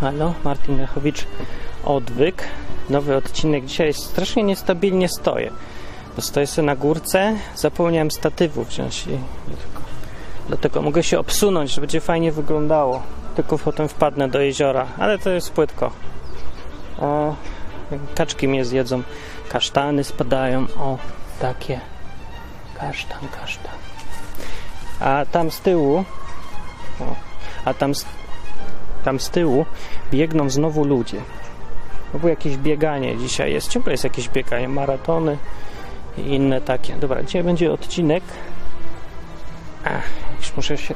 Halo, Martin Lechowicz, odwyk. Nowy odcinek. Dzisiaj strasznie niestabilnie stoję, bo stoję sobie na górce, zapomniałem statywu wziąć i dlatego, mogę się obsunąć, że będzie fajnie wyglądało. Tylko potem wpadnę do jeziora, ale to jest płytko. O, kaczki mnie zjedzą, kasztany spadają, o, takie. Kasztan, kasztan. A tam z tyłu, o, a tam z, tam z tyłu biegną znowu ludzie. No bo jakieś bieganie dzisiaj jest, ciągle jest jakieś bieganie, maratony i inne takie. Dobra, dzisiaj będzie odcinek. Ach, już muszę się.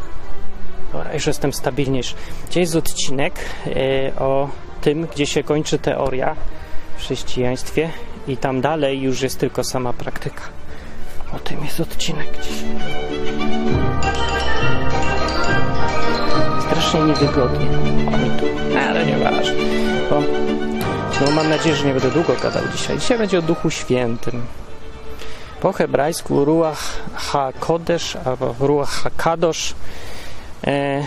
Dobra, już jestem stabilniejszy. Dzisiaj jest odcinek e, o tym, gdzie się kończy teoria w chrześcijaństwie i tam dalej już jest tylko sama praktyka. O tym jest odcinek dzisiaj. Strasznie niewygodnie. Tu. Ale nieważne. Bo, no mam nadzieję, że nie będę długo gadał dzisiaj. Dzisiaj będzie o Duchu Świętym. Po hebrajsku Ruach HaKodesh albo Ruach HaKadosh e,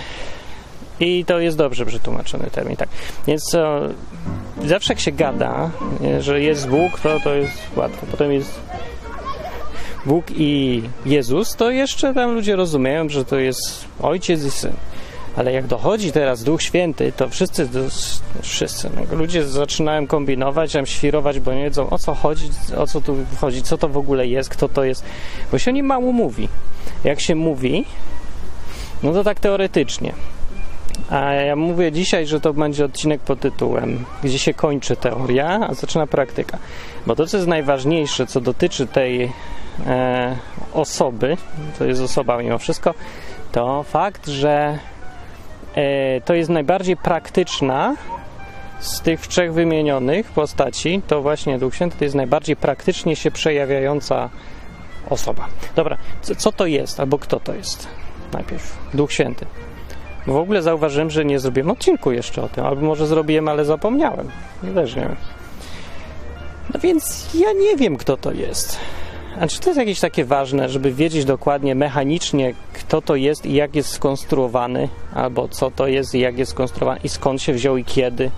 i to jest dobrze przetłumaczony termin, tak. Więc zawsze jak się gada, nie, że jest Bóg, to to jest łatwo. Potem jest Bóg i Jezus, to jeszcze tam ludzie rozumieją, że to jest Ojciec i Syn. Ale jak dochodzi teraz Duch Święty, to wszyscy, wszyscy no, ludzie zaczynają kombinować, tam świrować, bo nie wiedzą o co chodzi, o co tu chodzi, co to w ogóle jest, kto to jest, bo się nie mało mówi. Jak się mówi, no to tak teoretycznie. A ja mówię dzisiaj, że to będzie odcinek pod tytułem, gdzie się kończy teoria, a zaczyna praktyka. Bo to, co jest najważniejsze, co dotyczy tej e, osoby, to jest osoba mimo wszystko, to fakt, że to jest najbardziej praktyczna z tych trzech wymienionych postaci, to właśnie Duch Święty to jest najbardziej praktycznie się przejawiająca osoba. Dobra, co, to jest, albo kto to jest? Najpierw Duch Święty. W ogóle zauważyłem, że nie zrobiłem odcinku jeszcze o tym, albo może zrobiłem, ale zapomniałem. Też nie wiem. No więc ja nie wiem, kto to jest. A czy to jest jakieś takie ważne, żeby wiedzieć dokładnie mechanicznie, kto to jest i jak jest skonstruowany, albo co to jest i jak jest skonstruowany, i skąd się wziął i kiedy,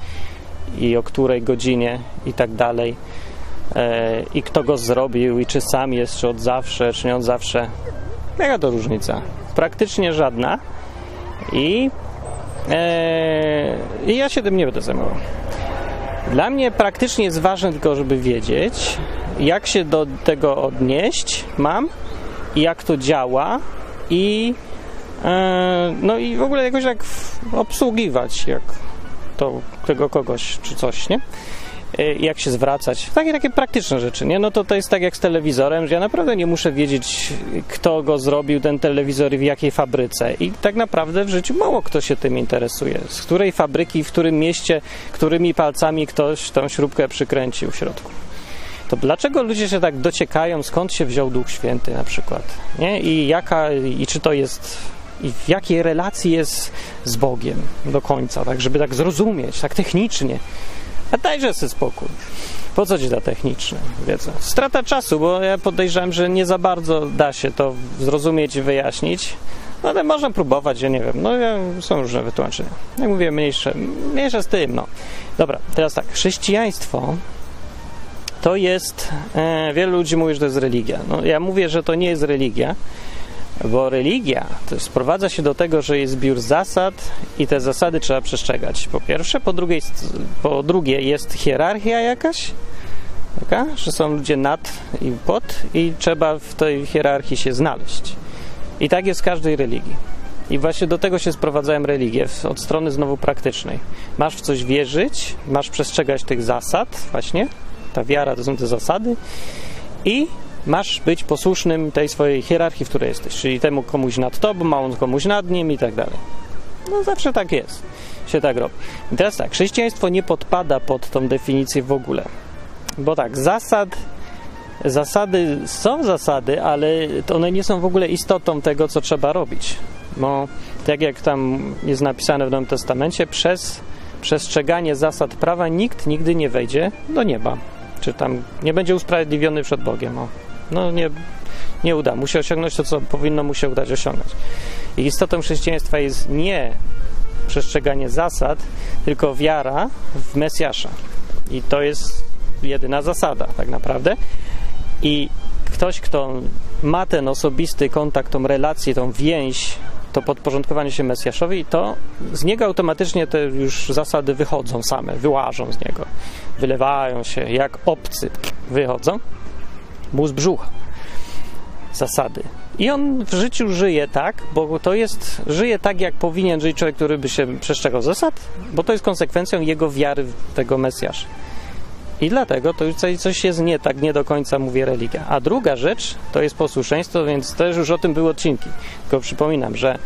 i o której godzinie, i tak dalej, e, i kto go zrobił, i czy sam jest, czy od zawsze, czy nie od zawsze. Jaka to różnica? Praktycznie żadna. I, e, I ja się tym nie będę zajmował. Dla mnie praktycznie jest ważne tylko, żeby wiedzieć, jak się do tego odnieść mam i jak to działa i e, no i w ogóle jakoś tak obsługiwać jak to tego kogoś czy coś, nie? E, jak się zwracać, takie takie praktyczne rzeczy, nie? No to to jest tak jak z telewizorem, że ja naprawdę nie muszę wiedzieć, kto go zrobił, ten telewizor i w jakiej fabryce. I tak naprawdę w życiu mało kto się tym interesuje. Z której fabryki, w którym mieście, którymi palcami ktoś tą śrubkę przykręcił w środku. To dlaczego ludzie się tak dociekają, skąd się wziął Duch Święty na przykład, nie? I jaka, i czy to jest i w jakiej relacji jest z Bogiem do końca, tak, żeby tak zrozumieć, tak technicznie. A dajże sobie spokój. Po co ci ta techniczna wiedza? Strata czasu, bo ja podejrzewam, że nie za bardzo da się to zrozumieć i wyjaśnić. No ale można próbować, ja nie wiem. No są różne wytłumaczenia. Jak mówię, mniejsze, mniejsze z tym, no. Dobra, teraz tak. Chrześcijaństwo to jest... E, wielu ludzi mówi, że to jest religia. No ja mówię, że to nie jest religia, bo religia to sprowadza się do tego, że jest zbiór zasad i te zasady trzeba przestrzegać. Po pierwsze, po drugie, po drugie jest hierarchia jakaś, taka, że są ludzie nad i pod i trzeba w tej hierarchii się znaleźć. I tak jest w każdej religii. I właśnie do tego się sprowadzają religie, od strony znowu praktycznej. Masz w coś wierzyć, masz przestrzegać tych zasad, właśnie. Ta wiara to są te zasady. I masz być posłusznym tej swojej hierarchii, w której jesteś, czyli temu komuś nad tobą, a on komuś nad nim i tak dalej. No zawsze tak jest, się tak robi. I teraz tak, chrześcijaństwo nie podpada pod tą definicję w ogóle, bo tak, zasad, zasady są zasady, ale one nie są w ogóle istotą tego, co trzeba robić, bo tak jak tam jest napisane w Nowym Testamencie, przez przestrzeganie zasad prawa nikt nigdy nie wejdzie do nieba, czy tam nie będzie usprawiedliwiony przed Bogiem. O no nie, nie uda. Musi osiągnąć to, co powinno mu się udać osiągnąć. I istotą chrześcijaństwa jest nie przestrzeganie zasad, tylko wiara w Mesjasza. I to jest jedyna zasada, tak naprawdę. I ktoś, kto ma ten osobisty kontakt, tą relację, tą więź, to podporządkowanie się Mesjaszowi, to z niego automatycznie te już zasady wychodzą same, wyłażą z niego, wylewają się jak obcy wychodzą, mu z brzucha zasady. I on w życiu żyje tak, bo to jest, żyje tak, jak powinien żyć człowiek, który by się przestrzegał zasad, bo to jest konsekwencją jego wiary w tego Mesjasza. I dlatego to już coś jest nie tak, nie do końca mówię religia. A druga rzecz to jest posłuszeństwo, więc też już o tym były odcinki. Tylko przypominam, że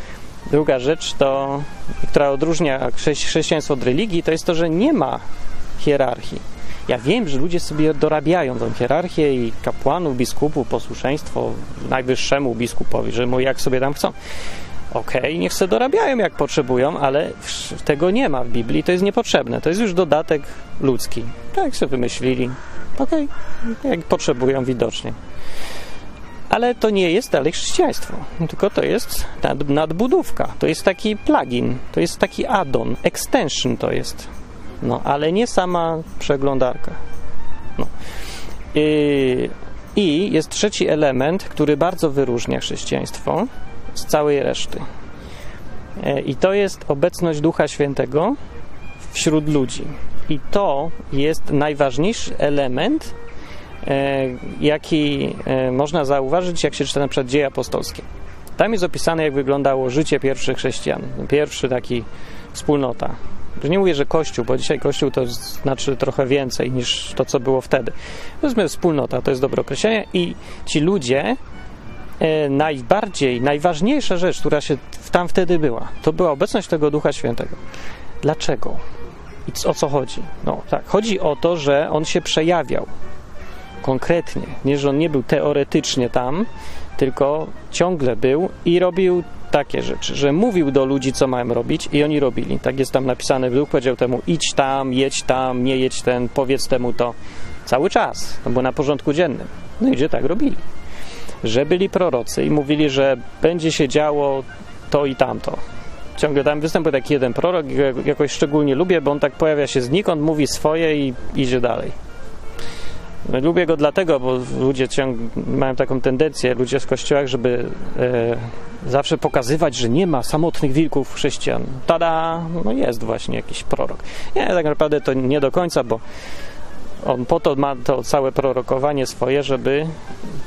druga rzecz, to, która odróżnia chrześcijaństwo od religii, to jest to, że nie ma hierarchii. Ja wiem, że ludzie sobie dorabiają tą hierarchię i kapłanów, biskupów, posłuszeństwo najwyższemu biskupowi, że mu jak sobie tam chcą. Okej, okay, niech sobie dorabiają jak potrzebują, ale tego nie ma w Biblii, to jest niepotrzebne. To jest już dodatek ludzki. Tak sobie wymyślili. Okej, okay, jak potrzebują widocznie. Ale to nie jest dalej chrześcijaństwo, tylko to jest nad, nadbudówka. To jest taki plugin, to jest taki addon, extension to jest. No, ale nie sama przeglądarka. No. I, I jest trzeci element, który bardzo wyróżnia chrześcijaństwo z całej reszty. E, I to jest obecność Ducha Świętego wśród ludzi. I to jest najważniejszy element, e, jaki e, można zauważyć, jak się czyta na przykład dzieje apostolskie. Tam jest opisane, jak wyglądało życie pierwszych chrześcijan. Pierwszy taki wspólnota. Nie mówię, że Kościół, bo dzisiaj Kościół to znaczy trochę więcej niż to, co było wtedy. Powiedzmy wspólnota, to jest dobre określenie i ci ludzie e, najbardziej, najważniejsza rzecz, która się tam wtedy była, to była obecność tego Ducha Świętego. Dlaczego? I o co chodzi? No tak, chodzi o to, że on się przejawiał konkretnie, nie, że on nie był teoretycznie tam, tylko ciągle był i robił takie rzeczy, że mówił do ludzi, co mają robić i oni robili. Tak jest tam napisane, Duch powiedział temu idź tam, jedź tam, nie jedź ten, powiedz temu to. Cały czas, to było na porządku dziennym. No i gdzie tak robili. Że byli prorocy i mówili, że będzie się działo to i tamto. Ciągle tam występuje taki jeden prorok, jakoś szczególnie lubię, bo on tak pojawia się znikąd, mówi swoje i idzie dalej. No, lubię go dlatego, bo ludzie ciąg, mają taką tendencję, ludzie w kościołach, żeby e, zawsze pokazywać, że nie ma samotnych wilków chrześcijan. Tada! No jest właśnie jakiś prorok. Nie, tak naprawdę to nie do końca, bo on po to ma to całe prorokowanie swoje, żeby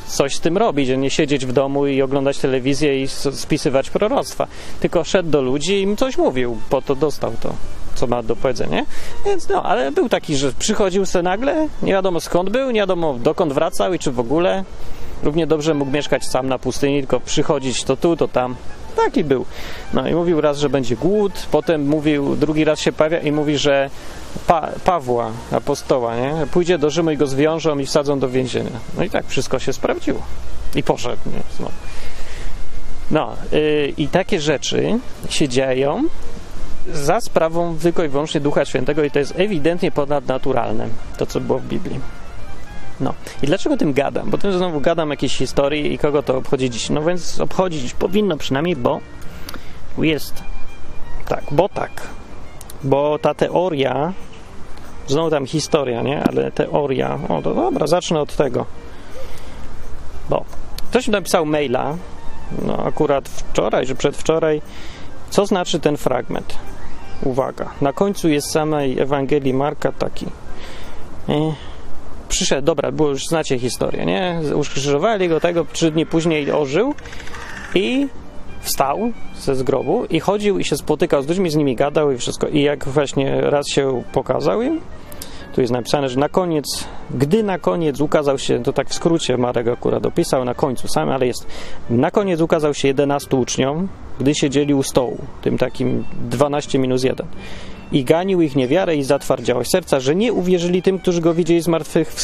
coś z tym robić, a nie siedzieć w domu i oglądać telewizję i spisywać proroctwa. Tylko szedł do ludzi i im coś mówił, po to dostał to co ma do powiedzenia. Więc no, ale był taki, że przychodził se nagle, nie wiadomo skąd był, nie wiadomo dokąd wracał i czy w ogóle. Równie dobrze mógł mieszkać sam na pustyni, tylko przychodzić to tu, to tam. Taki był. No i mówił raz, że będzie głód, potem mówił, drugi raz się pojawia i mówi, że pa, Pawła, apostoła, nie? pójdzie do Rzymu i go zwiążą i wsadzą do więzienia. No i tak wszystko się sprawdziło. I poszedł. Nie? No, yy, i takie rzeczy się dzieją za sprawą tylko i wyłącznie Ducha Świętego i to jest ewidentnie ponadnaturalne, to co było w Biblii. No. I dlaczego tym gadam? Bo tym znowu gadam jakieś historii i kogo to obchodzi dziś. No więc obchodzić powinno przynajmniej, bo jest tak, bo tak. Bo ta teoria, znowu tam historia, nie? Ale teoria, o to dobra, zacznę od tego. Bo ktoś mi napisał maila, no akurat wczoraj, czy przedwczoraj, co znaczy ten fragment? Uwaga, na końcu jest samej Ewangelii Marka taki. E, przyszedł, dobra, było już znacie historię, nie? Ukrzyżowali go tego, trzy dni później ożył i wstał ze zgrobu i chodził i się spotykał z ludźmi, z nimi gadał i wszystko. I jak właśnie raz się pokazał im, tu jest napisane, że na koniec, gdy na koniec ukazał się, to tak w skrócie Marek akurat opisał, na końcu sam, ale jest, na koniec ukazał się 11 uczniom, gdy siedzieli u stołu, tym takim 12 minus 1. I ganił ich niewiarę i zatwardziałość serca, że nie uwierzyli tym, którzy go widzieli zmartwych,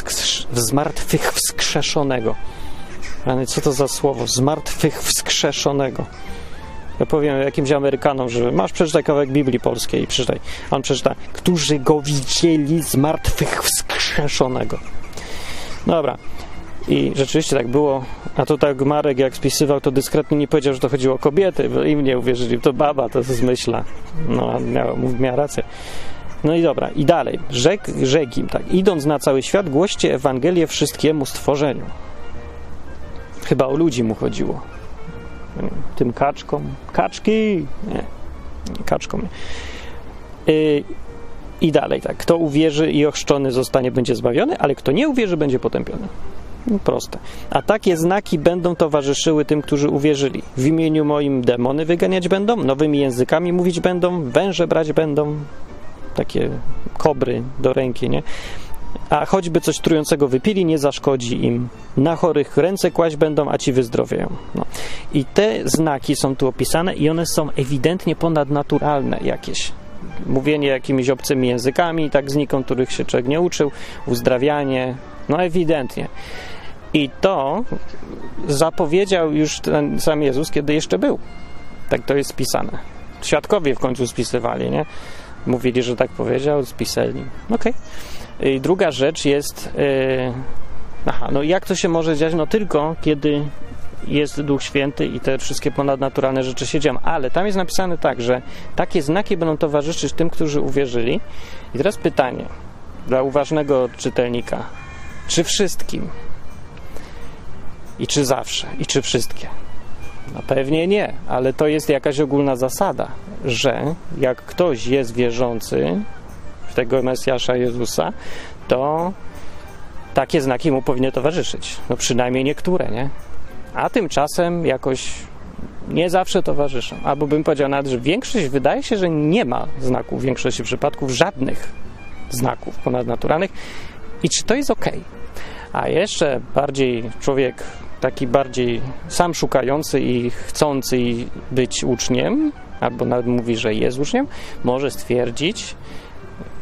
zmartwych wskrzeszonego. Ale co to za słowo? Zmartwych wskrzeszonego. Ja powiem jakimś Amerykanom, że masz przeczytać kawałek Biblii polskiej i przeczytaj. On przeczyta, którzy go widzieli z martwych wskrzeszonego. Dobra. I rzeczywiście tak było. A to tak Marek jak spisywał, to dyskretnie nie powiedział, że to chodziło o kobiety, bo im nie uwierzyli. To baba, to zmyśla. No, miała, miała rację. No i dobra, i dalej. Rzek, rzekł im tak. Idąc na cały świat, głoście Ewangelię wszystkiemu stworzeniu. Chyba o ludzi mu chodziło. Tym kaczkom. Kaczki! Nie, kaczkom. Yy, I dalej tak. Kto uwierzy i ochrzczony zostanie, będzie zbawiony, ale kto nie uwierzy, będzie potępiony. No, proste. A takie znaki będą towarzyszyły tym, którzy uwierzyli. W imieniu moim demony wyganiać będą, nowymi językami mówić będą, węże brać będą, takie kobry do ręki, nie? A choćby coś trującego wypili, nie zaszkodzi im. Na chorych ręce kłaść będą, a ci wyzdrowieją. No. I te znaki są tu opisane i one są ewidentnie ponadnaturalne jakieś. Mówienie jakimiś obcymi językami, tak znikąd, których się człowiek nie uczył, uzdrawianie, no ewidentnie. I to zapowiedział już ten sam Jezus, kiedy jeszcze był. Tak to jest spisane. Świadkowie w końcu spisywali, nie? Mówili, że tak powiedział, spisali. Okej. Okay. I druga rzecz jest. Yy, aha, no jak to się może dziać? No tylko kiedy jest Duch Święty i te wszystkie ponadnaturalne rzeczy się dzieją. Ale tam jest napisane tak, że takie znaki będą towarzyszyć tym, którzy uwierzyli. I teraz pytanie dla uważnego czytelnika. Czy wszystkim? I czy zawsze? I czy wszystkie? No pewnie nie, ale to jest jakaś ogólna zasada, że jak ktoś jest wierzący tego Mesjasza Jezusa, to takie znaki mu powinny towarzyszyć. No przynajmniej niektóre, nie? A tymczasem jakoś nie zawsze towarzyszą. Albo bym powiedział nawet, że większość wydaje się, że nie ma znaków w większości przypadków, żadnych znaków ponadnaturalnych. I czy to jest ok? A jeszcze bardziej człowiek taki bardziej sam szukający i chcący być uczniem, albo nawet mówi, że jest uczniem, może stwierdzić,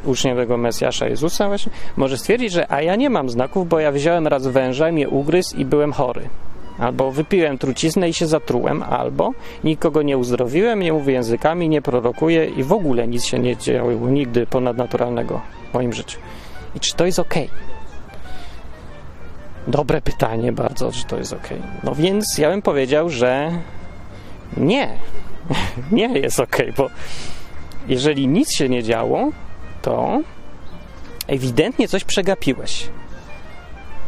uczniem tego Mesjasza Jezusa właśnie, może stwierdzić, że a ja nie mam znaków, bo ja wziąłem raz węża, mnie ugryzł i byłem chory. Albo wypiłem truciznę i się zatrułem, albo nikogo nie uzdrowiłem, nie mówię językami, nie prorokuję i w ogóle nic się nie działo nigdy ponadnaturalnego w moim życiu. I czy to jest ok? Dobre pytanie bardzo, czy to jest ok. No więc ja bym powiedział, że nie. nie jest ok, bo jeżeli nic się nie działo, to ewidentnie coś przegapiłeś.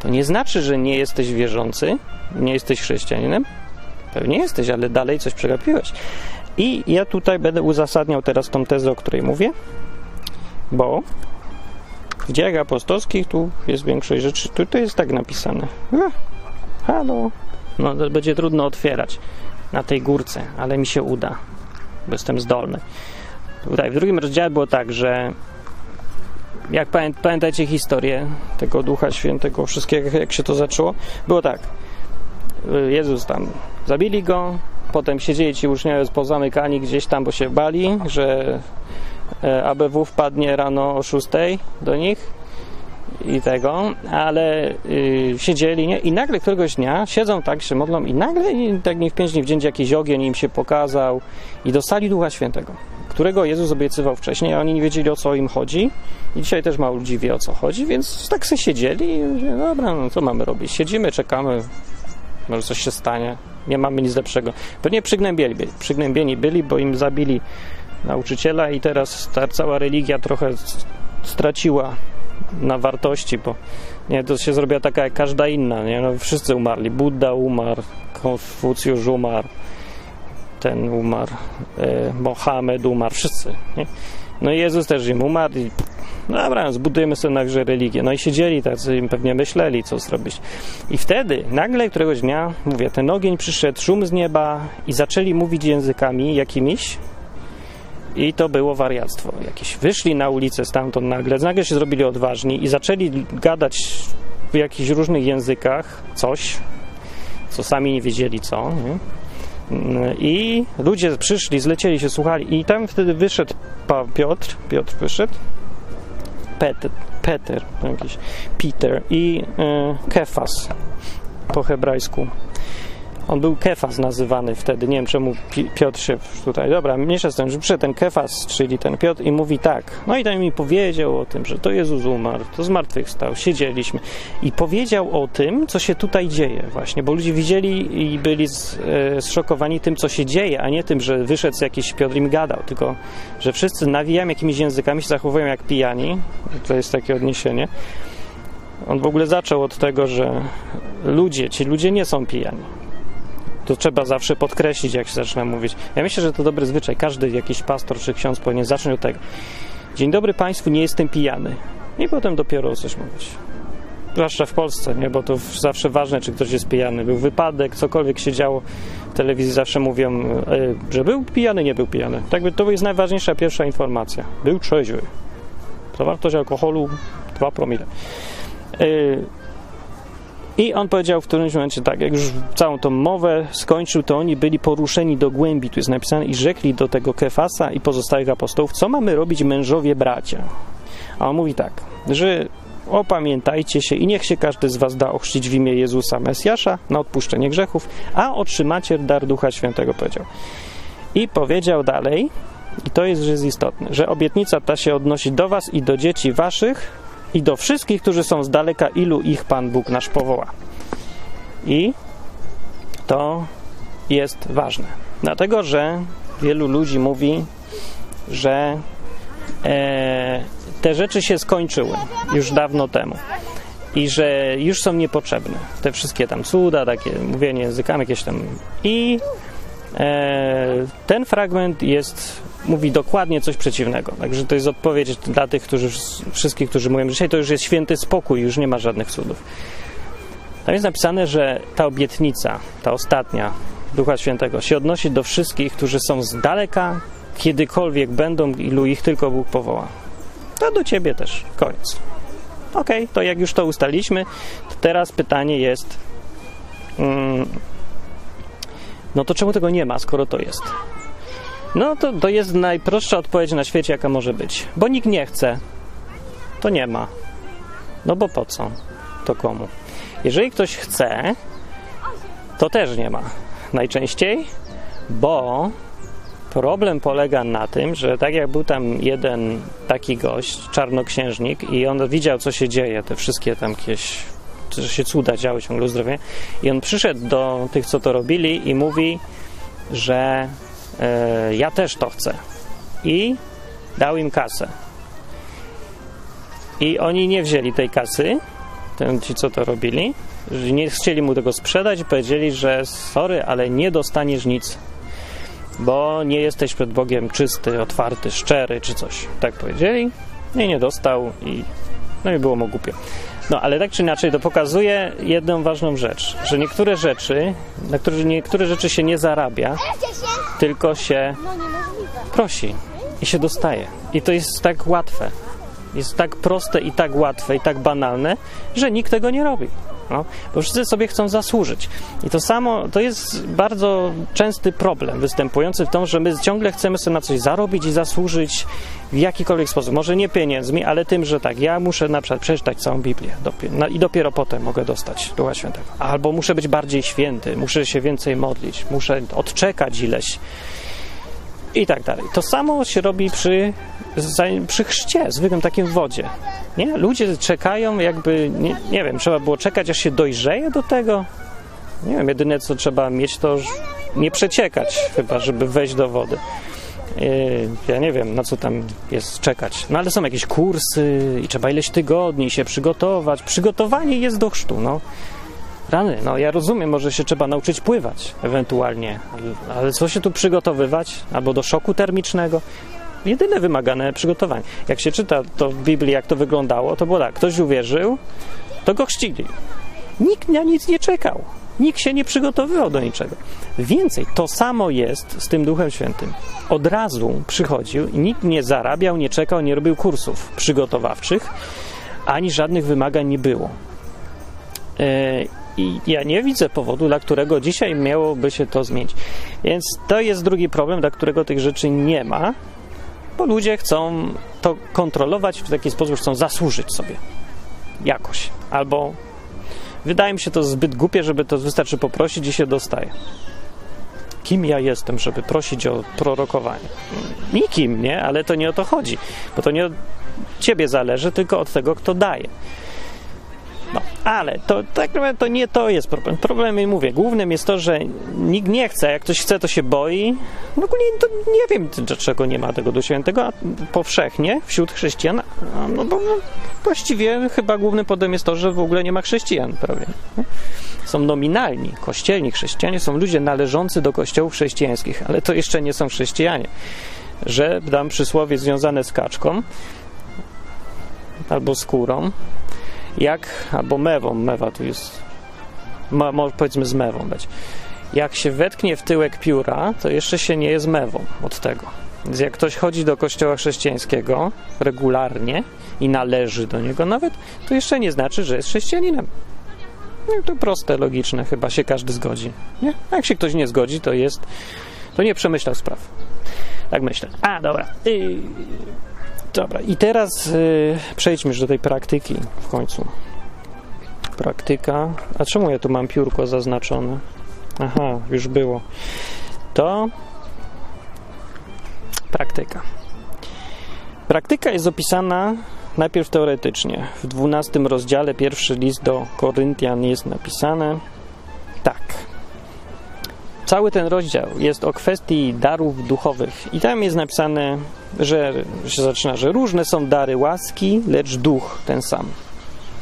To nie znaczy, że nie jesteś wierzący, nie jesteś chrześcijaninem. Pewnie jesteś, ale dalej coś przegapiłeś. I ja tutaj będę uzasadniał teraz tą tezę, o której mówię, bo w dziejach apostolskich tu jest większość rzeczy. Tu, jest tak napisane. A, halo. No to będzie trudno otwierać na tej górce, ale mi się uda, bo jestem zdolny. Tutaj w drugim rozdziale było tak, że jak pamiętacie historię tego Ducha Świętego, wszystkiego, jak się to zaczęło, było tak. Jezus tam, zabili go, potem siedzieli ci uczniowie pozamykani gdzieś tam, bo się bali, że E, ABW wpadnie rano o 6 do nich i tego, ale y, siedzieli nie? i nagle któregoś dnia siedzą tak, się modlą i nagle tak nie w pięć dni w dzień jakiś ogień im się pokazał i dostali Ducha Świętego, którego Jezus obiecywał wcześniej, a oni nie wiedzieli o co im chodzi i dzisiaj też mało ludzi wie o co chodzi, więc tak sobie siedzieli i mówię, dobra, no co mamy robić? Siedzimy, czekamy, może coś się stanie, nie mamy nic lepszego. Pewnie przygnębieni przygnębieni byli bo im zabili nauczyciela i teraz ta cała religia trochę straciła na wartości, bo nie, to się zrobiła taka jak każda inna, nie? No, wszyscy umarli. Buddha umarł, Konfucjusz umarł, ten umarł, e, Mohamed umarł, wszyscy, nie? No i Jezus też im umarł i no dobra, zbudujemy sobie najwyżej religię. No i siedzieli tacy im pewnie myśleli, co zrobić. I wtedy, nagle któregoś dnia, mówię, ten ogień przyszedł, szum z nieba i zaczęli mówić językami jakimiś, i to było wariactwo jakieś. Wyszli na ulicę stamtąd nagle, nagle się zrobili odważni i zaczęli gadać w jakichś różnych językach coś, co sami nie wiedzieli co. Nie? I ludzie przyszli, zlecieli się, słuchali. I tam wtedy wyszedł Piotr, Piotr wyszedł, Peter, Peter jakiś Peter i e, Kefas po hebrajsku. On był Kefas nazywany wtedy. Nie wiem, czemu Pi- Piotr się tutaj. Dobra, mniejsza z tym, że przyszedł ten Kefas, czyli ten Piotr, i mówi tak. No i tam mi powiedział o tym, że to Jezus umarł, to zmartwychwstał, siedzieliśmy. I powiedział o tym, co się tutaj dzieje, właśnie, bo ludzie widzieli i byli z, e, zszokowani tym, co się dzieje, a nie tym, że wyszedł jakiś Piotr im gadał, tylko że wszyscy nawijają jakimiś językami, się zachowują jak pijani. To jest takie odniesienie. On w ogóle zaczął od tego, że ludzie, ci ludzie nie są pijani. To trzeba zawsze podkreślić, jak się zaczyna mówić. Ja myślę, że to dobry zwyczaj. Każdy jakiś pastor czy ksiądz powinien zacząć od tego. Dzień dobry Państwu, nie jestem pijany. I potem dopiero coś mówić. Zwłaszcza w Polsce, nie? bo to zawsze ważne, czy ktoś jest pijany. Był wypadek, cokolwiek się działo. W telewizji zawsze mówią, e, że był pijany, nie był pijany. Tak by to jest najważniejsza pierwsza informacja. Był trzeźwy. Zawartość alkoholu 2 promile. I on powiedział w którymś momencie tak, jak już całą tą mowę skończył, to oni byli poruszeni do głębi, tu jest napisane, i rzekli do tego Kefasa i pozostałych apostołów, co mamy robić mężowie bracia? A on mówi tak, że opamiętajcie się i niech się każdy z was da ochrzcić w imię Jezusa Mesjasza na odpuszczenie grzechów, a otrzymacie dar Ducha Świętego, powiedział. I powiedział dalej, i to jest, że jest istotne, że obietnica ta się odnosi do was i do dzieci waszych, i do wszystkich, którzy są z daleka, ilu ich Pan Bóg nasz powoła. I to jest ważne. Dlatego, że wielu ludzi mówi, że e, te rzeczy się skończyły już dawno temu i że już są niepotrzebne. Te wszystkie tam cuda, takie mówienie językami, jakieś tam. I ten fragment jest mówi dokładnie coś przeciwnego. Także to jest odpowiedź dla tych, którzy, wszystkich, którzy mówią, że dzisiaj to już jest święty spokój, już nie ma żadnych cudów. Tam jest napisane, że ta obietnica, ta ostatnia Ducha Świętego się odnosi do wszystkich, którzy są z daleka, kiedykolwiek będą, ilu ich tylko Bóg powoła. To do ciebie też. Koniec. Okej, okay, to jak już to ustaliśmy, to teraz pytanie jest, mm, no to czemu tego nie ma, skoro to jest? No to, to jest najprostsza odpowiedź na świecie, jaka może być. Bo nikt nie chce, to nie ma. No bo po co? To komu? Jeżeli ktoś chce, to też nie ma. Najczęściej, bo problem polega na tym, że tak jak był tam jeden taki gość, czarnoksiężnik, i on widział, co się dzieje, te wszystkie tam jakieś, że się cuda działy ciągle uzdrowienie, i on przyszedł do tych, co to robili, i mówi, że e, ja też to chcę. I dał im kasę. I oni nie wzięli tej kasy, ten, ci co to robili, że nie chcieli mu tego sprzedać powiedzieli, że sorry, ale nie dostaniesz nic, bo nie jesteś przed Bogiem czysty, otwarty, szczery czy coś. Tak powiedzieli i nie dostał i no i było mu głupio. No ale tak czy inaczej to pokazuje jedną ważną rzecz, że niektóre rzeczy, na które niektóre rzeczy się nie zarabia, tylko się prosi i się dostaje. I to jest tak łatwe. Jest tak proste i tak łatwe i tak banalne, że nikt tego nie robi. No, bo wszyscy sobie chcą zasłużyć. I to samo, to jest bardzo częsty problem występujący w tym, że my ciągle chcemy sobie na coś zarobić i zasłużyć w jakikolwiek sposób. Może nie pieniędzmi, ale tym, że tak, ja muszę na przykład przeczytać całą Biblię i dopiero potem mogę dostać Ducha Świętego. Albo muszę być bardziej święty, muszę się więcej modlić, muszę odczekać ileś i tak dalej. To samo się robi przy, przy chrzcie, zwykłym takim wodzie. Nie? Ludzie czekają jakby, nie, nie wiem, trzeba było czekać, aż się dojrzeje do tego. Nie wiem, jedyne co trzeba mieć, to nie przeciekać chyba, żeby wejść do wody. Yy, ja nie wiem, na co tam jest czekać. No ale są jakieś kursy i trzeba ileś tygodni się przygotować. Przygotowanie jest do chrztu, no. Rany, no ja rozumiem, może się trzeba nauczyć pływać ewentualnie, ale, co się tu przygotowywać? Albo do szoku termicznego? Jedyne wymagane przygotowanie. Jak się czyta to w Biblii, jak to wyglądało, to było tak, ktoś uwierzył, to go chrzcili. Nikt na nic nie czekał. Nikt się nie przygotowywał do niczego. Więcej, to samo jest z tym Duchem Świętym. Od razu przychodził nikt nie zarabiał, nie czekał, nie robił kursów przygotowawczych, ani żadnych wymagań nie było. Yy, i ja nie widzę powodu, dla którego dzisiaj miałoby się to zmienić. Więc to jest drugi problem, dla którego tych rzeczy nie ma, bo ludzie chcą to kontrolować w taki sposób, chcą zasłużyć sobie jakoś. Albo Wydaje mi się to zbyt głupie, żeby to wystarczy poprosić i się dostaje. Kim ja jestem, żeby prosić o prorokowanie? Nikim, nie? Ale to nie o to chodzi, bo to nie od ciebie zależy, tylko od tego, kto daje. No, ale to tak naprawdę to nie to jest problem. Problemem, mówię, głównym jest to, że nikt nie chce. Jak ktoś chce, to się boi. W ogóle to nie wiem, dlaczego nie ma tego do a powszechnie wśród chrześcijan. No bo no, właściwie chyba głównym problemem jest to, że w ogóle nie ma chrześcijan prawie. Są nominalni, kościelni chrześcijanie, są ludzie należący do kościołów chrześcijańskich, ale to jeszcze nie są chrześcijanie. Że dam przysłowie związane z kaczką albo skórą, jak, albo mewą, mewa tu jest, ma, powiedzmy z mewą być. Jak się wetknie w tyłek pióra, to jeszcze się nie jest mewą od tego. Więc jak ktoś chodzi do kościoła chrześcijańskiego regularnie i należy do niego nawet, to jeszcze nie znaczy, że jest chrześcijaninem. No, to proste, logiczne, chyba się każdy zgodzi. Nie? A jak się ktoś nie zgodzi, to jest, to nie przemyślał spraw. Tak myślę. A, dobra. I Dobra, i teraz y, przejdźmy już do tej praktyki w końcu. Praktyka. A czemu ja tu mam piórko zaznaczone? Aha, już było. To praktyka. Praktyka jest opisana najpierw teoretycznie. W 12 rozdziale, pierwszy list do Koryntian jest napisane tak. Cały ten rozdział jest o kwestii darów duchowych i tam jest napisane, że się zaczyna, że różne są dary łaski, lecz duch ten sam.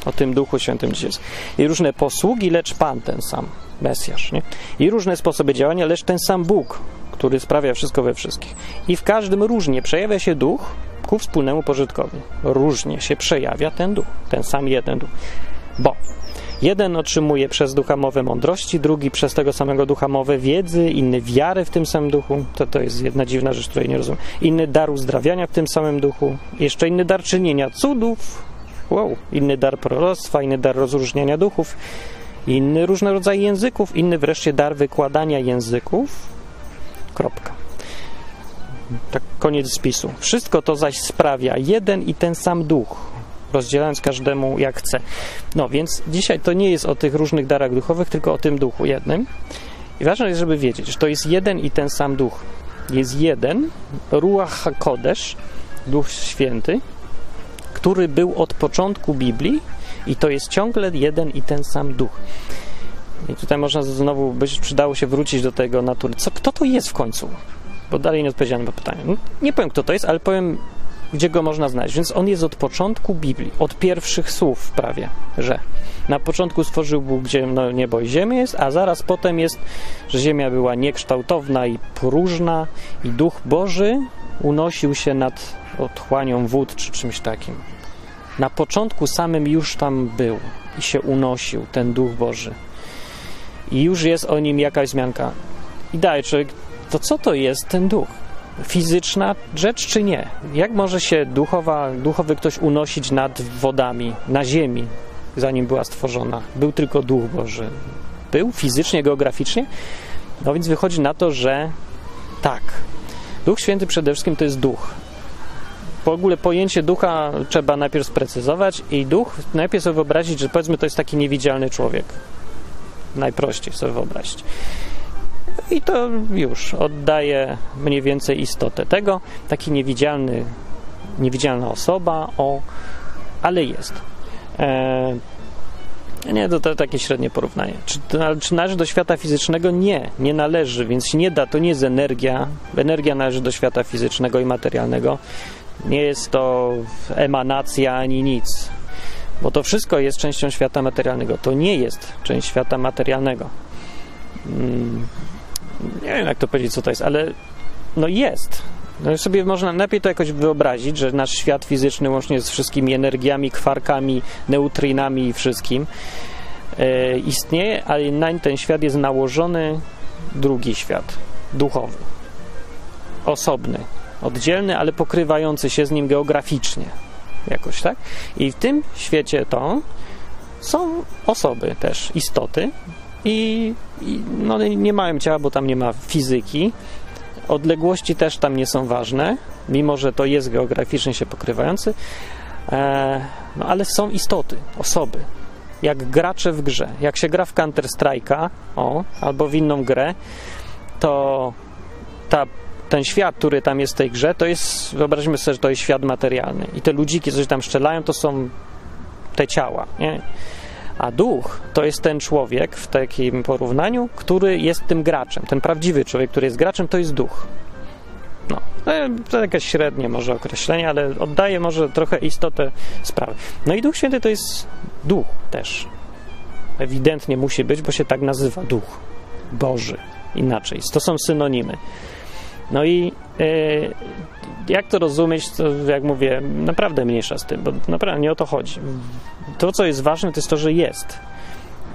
O tym Duchu Świętym dzisiaj jest. I różne posługi, lecz Pan ten sam, Mesjasz. Nie? I różne sposoby działania, lecz ten sam Bóg, który sprawia wszystko we wszystkich. I w każdym różnie przejawia się duch ku wspólnemu pożytkowi. Różnie się przejawia ten duch, ten sam jeden duch. Bo Jeden otrzymuje przez ducha mowę mądrości, drugi przez tego samego ducha mowę wiedzy, inny wiary w tym samym duchu. To, to jest jedna dziwna rzecz, której nie rozumiem. Inny dar uzdrawiania w tym samym duchu. Jeszcze inny dar czynienia cudów. Wow. Inny dar proroctwa, inny dar rozróżniania duchów. Inny różne rodzaje języków. Inny wreszcie dar wykładania języków. Kropka. Tak koniec spisu. Wszystko to zaś sprawia jeden i ten sam duch rozdzielając każdemu jak chce. No więc dzisiaj to nie jest o tych różnych darach duchowych, tylko o tym duchu jednym. I ważne jest, żeby wiedzieć, że to jest jeden i ten sam duch. Jest jeden, Ruach HaKodesh, Duch Święty, który był od początku Biblii i to jest ciągle jeden i ten sam duch. I tutaj można znowu, by przydało się wrócić do tego natury. Co, kto to jest w końcu? Bo dalej nie odpowiedziałem na pytanie. Nie powiem, kto to jest, ale powiem gdzie go można znaleźć. Więc on jest od początku Biblii, od pierwszych słów prawie, że na początku stworzył Bóg gdzie no, niebo i ziemię jest, a zaraz potem jest, że ziemia była niekształtowna i próżna i Duch Boży unosił się nad otchłanią wód czy czymś takim. Na początku samym już tam był i się unosił ten Duch Boży. I już jest o nim jakaś zmianka. I daj, człowiek, to co to jest ten duch? Fizyczna rzecz, czy nie? Jak może się duchowa, duchowy ktoś unosić nad wodami, na ziemi, zanim była stworzona? Był tylko Duch Boży. Był fizycznie, geograficznie? No więc wychodzi na to, że tak. Duch Święty przede wszystkim to jest duch. W ogóle pojęcie ducha trzeba najpierw sprecyzować i duch najpierw sobie wyobrazić, że powiedzmy to jest taki niewidzialny człowiek. Najprościej sobie wyobrazić i to już oddaje mniej więcej istotę tego. Taki niewidzialny, niewidzialna osoba, o, ale jest. E, nie, to, to takie średnie porównanie. Czy, czy należy do świata fizycznego? Nie, nie należy, więc nie da, to nie jest energia. Energia należy do świata fizycznego i materialnego. Nie jest to emanacja ani nic, bo to wszystko jest częścią świata materialnego. To nie jest część świata materialnego. Hmm nie wiem jak to powiedzieć, co to jest, ale no jest. No sobie można najpierw to jakoś wyobrazić, że nasz świat fizyczny łącznie z wszystkimi energiami, kwarkami, neutrinami i wszystkim e, istnieje, ale na ten świat jest nałożony drugi świat, duchowy, osobny, oddzielny, ale pokrywający się z nim geograficznie jakoś, tak? I w tym świecie to są osoby też, istoty, i, i no, nie mają ciała, bo tam nie ma fizyki. Odległości też tam nie są ważne, mimo że to jest geograficznie się pokrywający, e, no ale są istoty, osoby. jak gracze w grze. Jak się gra w Counter Strike'a, albo w inną grę, to ta, ten świat, który tam jest w tej grze, to jest, wyobraźmy sobie, że to jest świat materialny. I te ludziki, co się tam strzelają, to są te ciała, nie? A duch to jest ten człowiek w takim porównaniu, który jest tym graczem. Ten prawdziwy człowiek, który jest graczem, to jest duch. No, to jakieś średnie może określenie, ale oddaje może trochę istotę sprawy. No i Duch Święty to jest duch też. Ewidentnie musi być, bo się tak nazywa duch Boży. Inaczej. To są synonimy. No i e, jak to rozumieć, to jak mówię, naprawdę mniejsza z tym, bo naprawdę nie o to chodzi. To, co jest ważne, to jest to, że jest.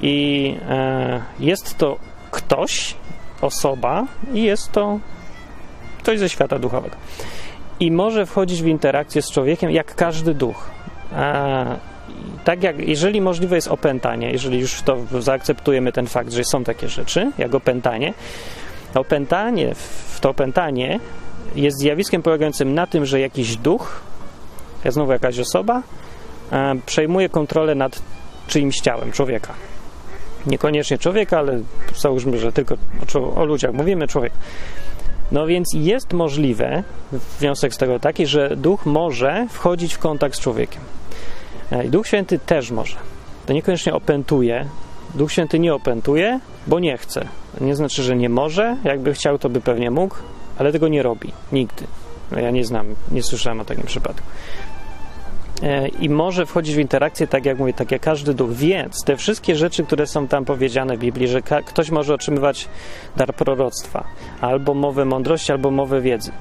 I e, jest to ktoś, osoba, i jest to ktoś ze świata duchowego. I może wchodzić w interakcję z człowiekiem jak każdy duch. A, tak jak, jeżeli możliwe jest opętanie, jeżeli już to zaakceptujemy ten fakt, że są takie rzeczy, jak opętanie, opętanie, w to opętanie jest zjawiskiem polegającym na tym, że jakiś duch, ja znowu jakaś osoba, przejmuje kontrolę nad czyimś ciałem człowieka. Niekoniecznie człowieka, ale załóżmy, że tylko o, ludziach mówimy, człowiek. No więc jest możliwe, wniosek z tego taki, że duch może wchodzić w kontakt z człowiekiem. E, Duch Święty też może. To niekoniecznie opętuje. Duch Święty nie opętuje, bo nie chce. Nie znaczy, że nie może. Jakby chciał, to by pewnie mógł, ale tego nie robi. Nigdy. No ja nie znam, nie słyszałem o takim przypadku. E, i może wchodzić w interakcję, tak jak mówię, tak jak każdy duch. Więc te wszystkie rzeczy, które są tam powiedziane w Biblii, że ktoś może otrzymywać dar proroctwa, albo mowę mądrości, albo mowę wiedzy,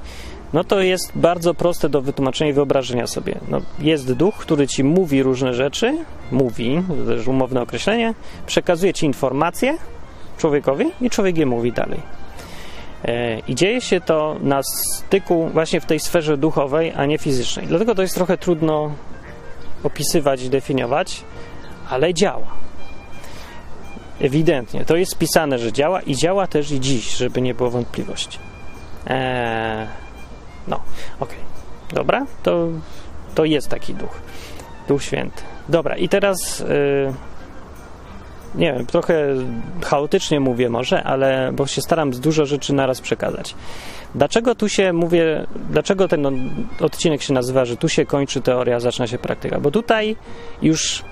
no to jest bardzo proste do wytłumaczenia i wyobrażenia sobie. No, jest duch, który ci mówi różne rzeczy, mówi, to też umowne określenie, przekazuje ci informacje człowiekowi i człowiek je mówi dalej. E, I dzieje się to na styku właśnie w tej sferze duchowej, a nie fizycznej. Dlatego to jest trochę trudno opisywać i definiować, ale działa. Ewidentnie. To jest spisane, że działa i działa też i dziś, żeby nie było wątpliwości. Eee, no, okej. Okay. Dobra, to, to jest taki duch. Duch Święty. Dobra, i teraz... Yy, nie wiem, trochę chaotycznie mówię może, ale bo się staram z dużo rzeczy naraz przekazać. Dlaczego tu się mówię, dlaczego ten odcinek się nazywa, że tu się kończy teoria, zaczyna się praktyka? Bo tutaj już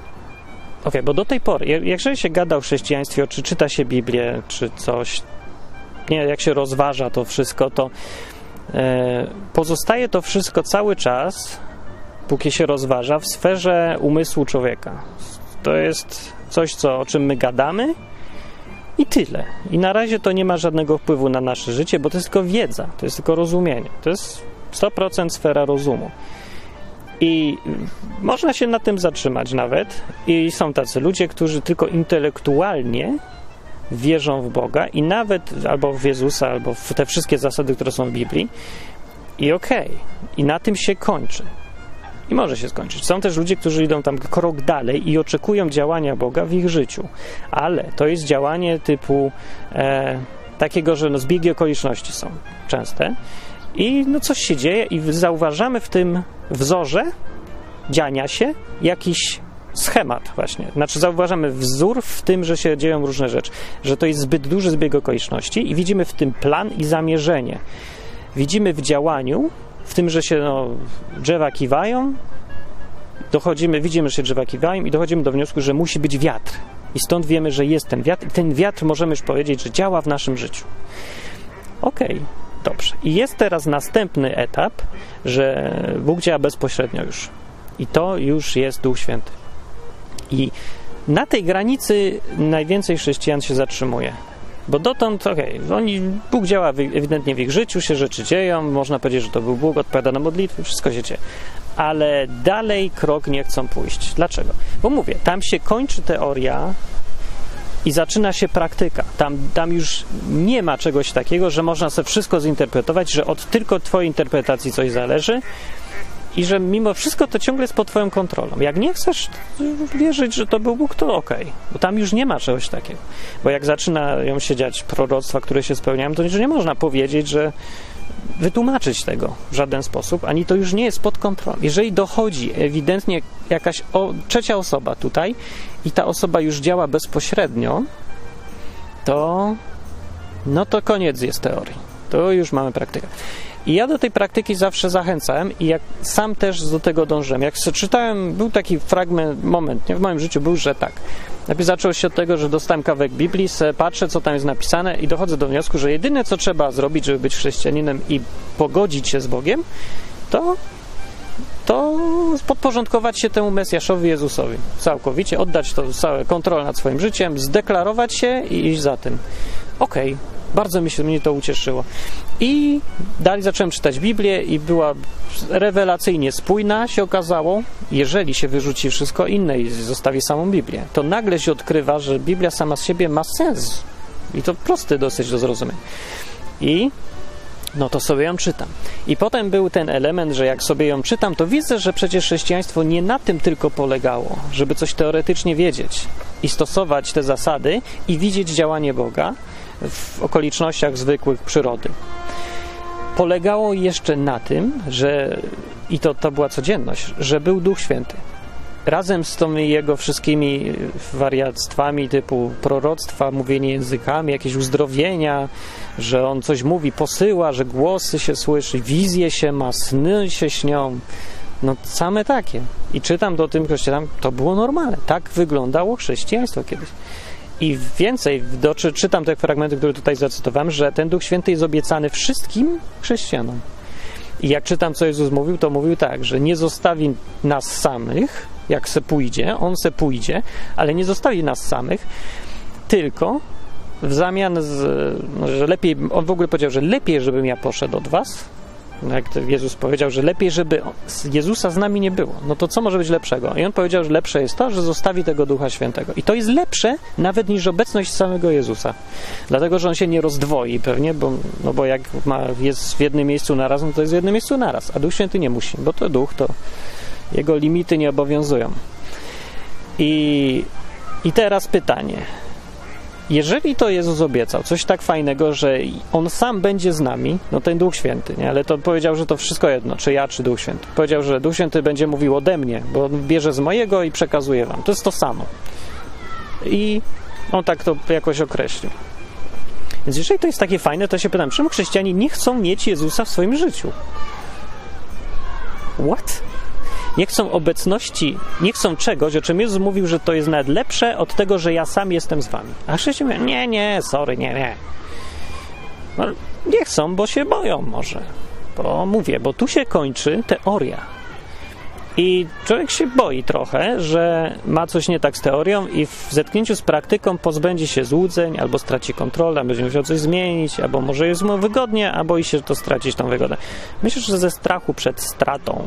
okay, bo do tej pory, jeżeli się gada o chrześcijaństwie, czy czyta się Biblię, czy coś, nie, jak się rozważa to wszystko, to e, pozostaje to wszystko cały czas, póki się rozważa, w sferze umysłu człowieka. To jest coś, co, o czym my gadamy i tyle. I na razie to nie ma żadnego wpływu na nasze życie, bo to jest tylko wiedza, to jest tylko rozumienie. To jest 100% sfera rozumu. I można się na tym zatrzymać nawet. I są tacy ludzie, którzy tylko intelektualnie wierzą w Boga i nawet albo w Jezusa, albo w te wszystkie zasady, które są w Biblii. I okej. Okay. I na tym się kończy. I może się skończyć. Są też ludzie, którzy idą tam krok dalej i oczekują działania Boga w ich życiu, ale to jest działanie typu e, takiego, że no zbiegi okoliczności są częste i no coś się dzieje i zauważamy w tym wzorze dziania się jakiś schemat właśnie. Znaczy zauważamy wzór w tym, że się dzieją różne rzeczy, że to jest zbyt duży zbieg okoliczności i widzimy w tym plan i zamierzenie. Widzimy w działaniu w tym, że się no, drzewa kiwają, dochodzimy, widzimy, że się drzewa kiwają i dochodzimy do wniosku, że musi być wiatr. I stąd wiemy, że jest ten wiatr i ten wiatr możemy już powiedzieć, że działa w naszym życiu. Okej, okay, dobrze. I jest teraz następny etap, że Bóg działa bezpośrednio już. I to już jest Duch Święty. I na tej granicy najwięcej chrześcijan się zatrzymuje. Bo dotąd, okej, okay, oni, Bóg działa ewidentnie w ich życiu, się rzeczy dzieją, można powiedzieć, że to był Bóg, odpowiada na modlitwy, wszystko się dzieje. Ale dalej krok nie chcą pójść. Dlaczego? Bo mówię, tam się kończy teoria i zaczyna się praktyka. Tam, tam już nie ma czegoś takiego, że można sobie wszystko zinterpretować, że od tylko Twojej interpretacji coś zależy, i że mimo wszystko to ciągle jest pod Twoją kontrolą. Jak nie chcesz wierzyć, że to był Bóg, to okej, okay, bo tam już nie ma czegoś takiego. Bo jak zaczynają się dziać proroctwa, które się spełniają, to nie można powiedzieć, że wytłumaczyć tego w żaden sposób, ani to już nie jest pod kontrolą. Jeżeli dochodzi ewidentnie jakaś o, trzecia osoba tutaj i ta osoba już działa bezpośrednio, to no to koniec jest teorii. To już mamy praktykę. I ja do tej praktyki zawsze zachęcałem i jak sam też do tego dążyłem. Jak czytałem, był taki fragment, moment nie, w moim życiu był, że tak. Najpierw zaczęło się od tego, że dostałem kawałek Biblii, patrzę, co tam jest napisane i dochodzę do wniosku, że jedyne, co trzeba zrobić, żeby być chrześcijaninem i pogodzić się z Bogiem, to to podporządkować się temu Mesjaszowi Jezusowi. Całkowicie, oddać to całe kontrolę nad swoim życiem, zdeklarować się i iść za tym. Okej, okay. Bardzo mi się mnie to ucieszyło. I dalej zacząłem czytać Biblię i była rewelacyjnie spójna, się okazało. Jeżeli się wyrzuci wszystko inne i zostawi samą Biblię, to nagle się odkrywa, że Biblia sama z siebie ma sens. I to prosty dosyć do zrozumienia. I no to sobie ją czytam. I potem był ten element, że jak sobie ją czytam, to widzę, że przecież chrześcijaństwo nie na tym tylko polegało, żeby coś teoretycznie wiedzieć i stosować te zasady i widzieć działanie Boga, w okolicznościach zwykłych przyrody. Polegało jeszcze na tym, że i to, to była codzienność, że był Duch Święty. Razem z tymi jego wszystkimi wariactwami typu proroctwa, mówienie językami, jakieś uzdrowienia, że on coś mówi, posyła, że głosy się słyszy, wizje się ma, sny się śnią. No same takie. I czytam do tym chrześcijanam, to było normalne. Tak wyglądało chrześcijaństwo kiedyś. I więcej, do, czy, czytam te fragmenty, które tutaj zacytowałem, że ten Duch Święty jest obiecany wszystkim chrześcijanom. I jak czytam, co Jezus mówił, to mówił tak, że nie zostawi nas samych, jak se pójdzie, On se pójdzie, ale nie zostawi nas samych, tylko w zamian, z, no, że lepiej, On w ogóle powiedział, że lepiej, żebym ja poszedł od was, jak Jezus powiedział, że lepiej, żeby Jezusa z nami nie było. No to co może być lepszego? I on powiedział, że lepsze jest to, że zostawi tego Ducha Świętego. I to jest lepsze nawet niż obecność samego Jezusa. Dlatego, że on się nie rozdwoi pewnie, bo, no bo jak ma, jest w jednym miejscu naraz, no to jest w jednym miejscu naraz. A Duch Święty nie musi, bo to Duch, to jego limity nie obowiązują. I, i teraz pytanie jeżeli to Jezus obiecał, coś tak fajnego, że On sam będzie z nami, no ten Duch Święty, nie? ale to powiedział, że to wszystko jedno, czy ja, czy Duch Święty. Powiedział, że Duch Święty będzie mówił ode mnie, bo On bierze z mojego i przekazuje wam. To jest to samo. I On tak to jakoś określił. Więc jeżeli to jest takie fajne, to się pytam, czemu chrześcijanie nie chcą mieć Jezusa w swoim życiu? What? Nie chcą obecności, nie chcą czegoś, o czym Jezus mówił, że to jest nawet lepsze od tego, że ja sam jestem z wami. A chrześcijanie mówią, nie, nie, sorry, nie, nie. No, nie chcą, bo się boją może. Bo mówię, bo tu się kończy teoria. I człowiek się boi trochę, że ma coś nie tak z teorią i w zetknięciu z praktyką pozbędzie się złudzeń, albo straci kontrolę, będzie musiał coś zmienić, albo może jest mu wygodnie, a boi się to stracić tą wygodę. Myślę, że ze strachu przed stratą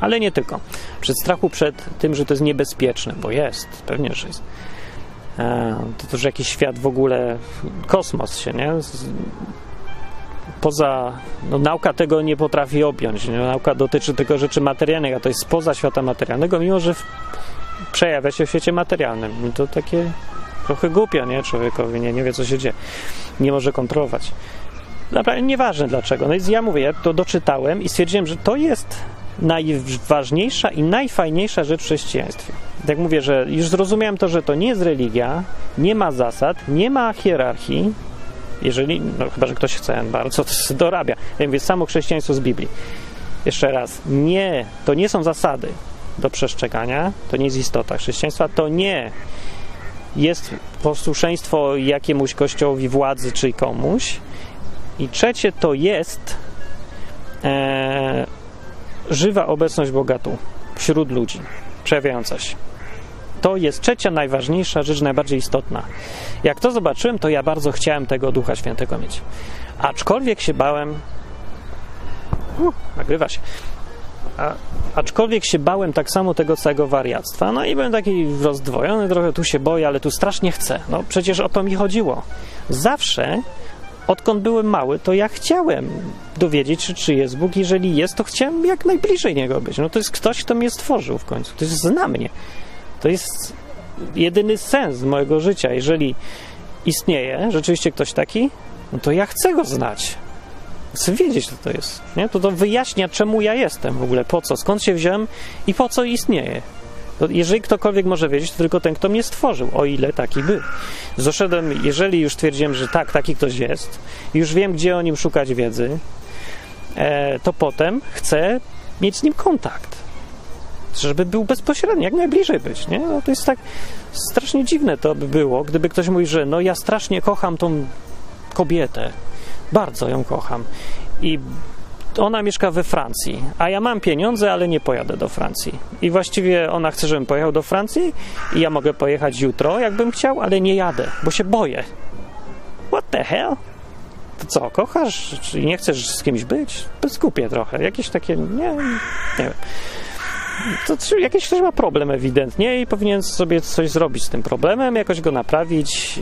ale nie tylko. Przed strachu przed tym, że to jest niebezpieczne, bo jest, pewnie, że jest. E, to też jakiś świat w ogóle, kosmos się, nie? Poza, no, nauka tego nie potrafi objąć. Nie? Nauka dotyczy tylko rzeczy materialnych, a to jest spoza świata materialnego, mimo że w, przejawia się w świecie materialnym. No to takie trochę głupio, nie? Człowiekowi nie, nie wie, co się dzieje. Nie może kontrolować. Naprawdę nieważne dlaczego. No więc ja mówię, ja to doczytałem i stwierdziłem, że to jest najważniejsza i najfajniejsza rzecz w chrześcijaństwie. Tak mówię, że już zrozumiałem to, że to nie jest religia, nie ma zasad, nie ma hierarchii, jeżeli, no chyba, że ktoś chce bardzo, to dorabia. Ja mówię, samo chrześcijaństwo z Biblii. Jeszcze raz, nie, to nie są zasady do przestrzegania, to nie jest istota chrześcijaństwa, to nie jest posłuszeństwo jakiemuś kościołowi, władzy czy komuś. I trzecie to jest e, żywa obecność Boga tu, wśród ludzi, przejawiająca się. To jest trzecia najważniejsza rzecz, najbardziej istotna. Jak to zobaczyłem, to ja bardzo chciałem tego Ducha Świętego mieć. Aczkolwiek się bałem. Uh, nagrywa się. A, aczkolwiek się bałem tak samo tego całego wariactwa, no i byłem taki rozdwojony, trochę tu się boję, ale tu strasznie chcę. No przecież o to mi chodziło. Zawsze odkąd byłem mały, to ja chciałem dowiedzieć się, czy jest Bóg. Jeżeli jest, to chciałem jak najbliżej Niego być. No to jest ktoś, kto mnie stworzył w końcu. To jest zna mnie. To jest jedyny sens mojego życia. Jeżeli istnieje rzeczywiście ktoś taki, no to ja chcę Go znać. Chcę wiedzieć, co to jest. Nie? To to wyjaśnia, czemu ja jestem w ogóle, po co, skąd się wziąłem i po co istnieje. Jeżeli ktokolwiek może wiedzieć, to tylko ten, kto mnie stworzył, o ile taki był. Doszedłem, jeżeli już twierdziłem, że tak, taki ktoś jest, już wiem, gdzie o nim szukać wiedzy, e, to potem chcę mieć z nim kontakt. Żeby był bezpośredni, jak najbliżej być. Nie? No to jest tak strasznie dziwne to by było, gdyby ktoś mówi, że no ja strasznie kocham tą kobietę, bardzo ją kocham i ona mieszka we Francji, a ja mam pieniądze, ale nie pojadę do Francji. I właściwie ona chce, żebym pojechał do Francji i ja mogę pojechać jutro, jakbym chciał, ale nie jadę, bo się boję. What the hell? To co, kochasz? Czy nie chcesz z kimś być? Skupię trochę. Jakieś takie, nie, nie wiem. To jakiś ktoś ma problem ewidentnie i powinien sobie coś zrobić z tym problemem, jakoś go naprawić,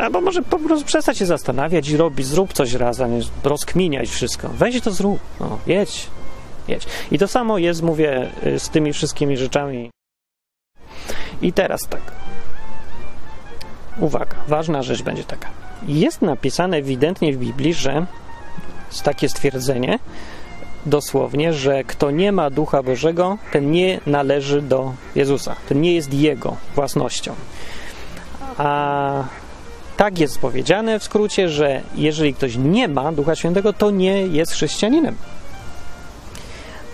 albo może po prostu przestać się zastanawiać i robić, zrób coś raz, a nie rozkminiać wszystko. Weź to zrób, no, jedź, jedź. I to samo jest, mówię, z tymi wszystkimi rzeczami. I teraz tak. Uwaga, ważna rzecz będzie taka. Jest napisane ewidentnie w Biblii, że takie stwierdzenie, dosłownie, że kto nie ma Ducha Bożego, ten nie należy do Jezusa. Ten nie jest Jego własnością. A tak jest powiedziane w skrócie, że jeżeli ktoś nie ma Ducha Świętego, to nie jest chrześcijaninem.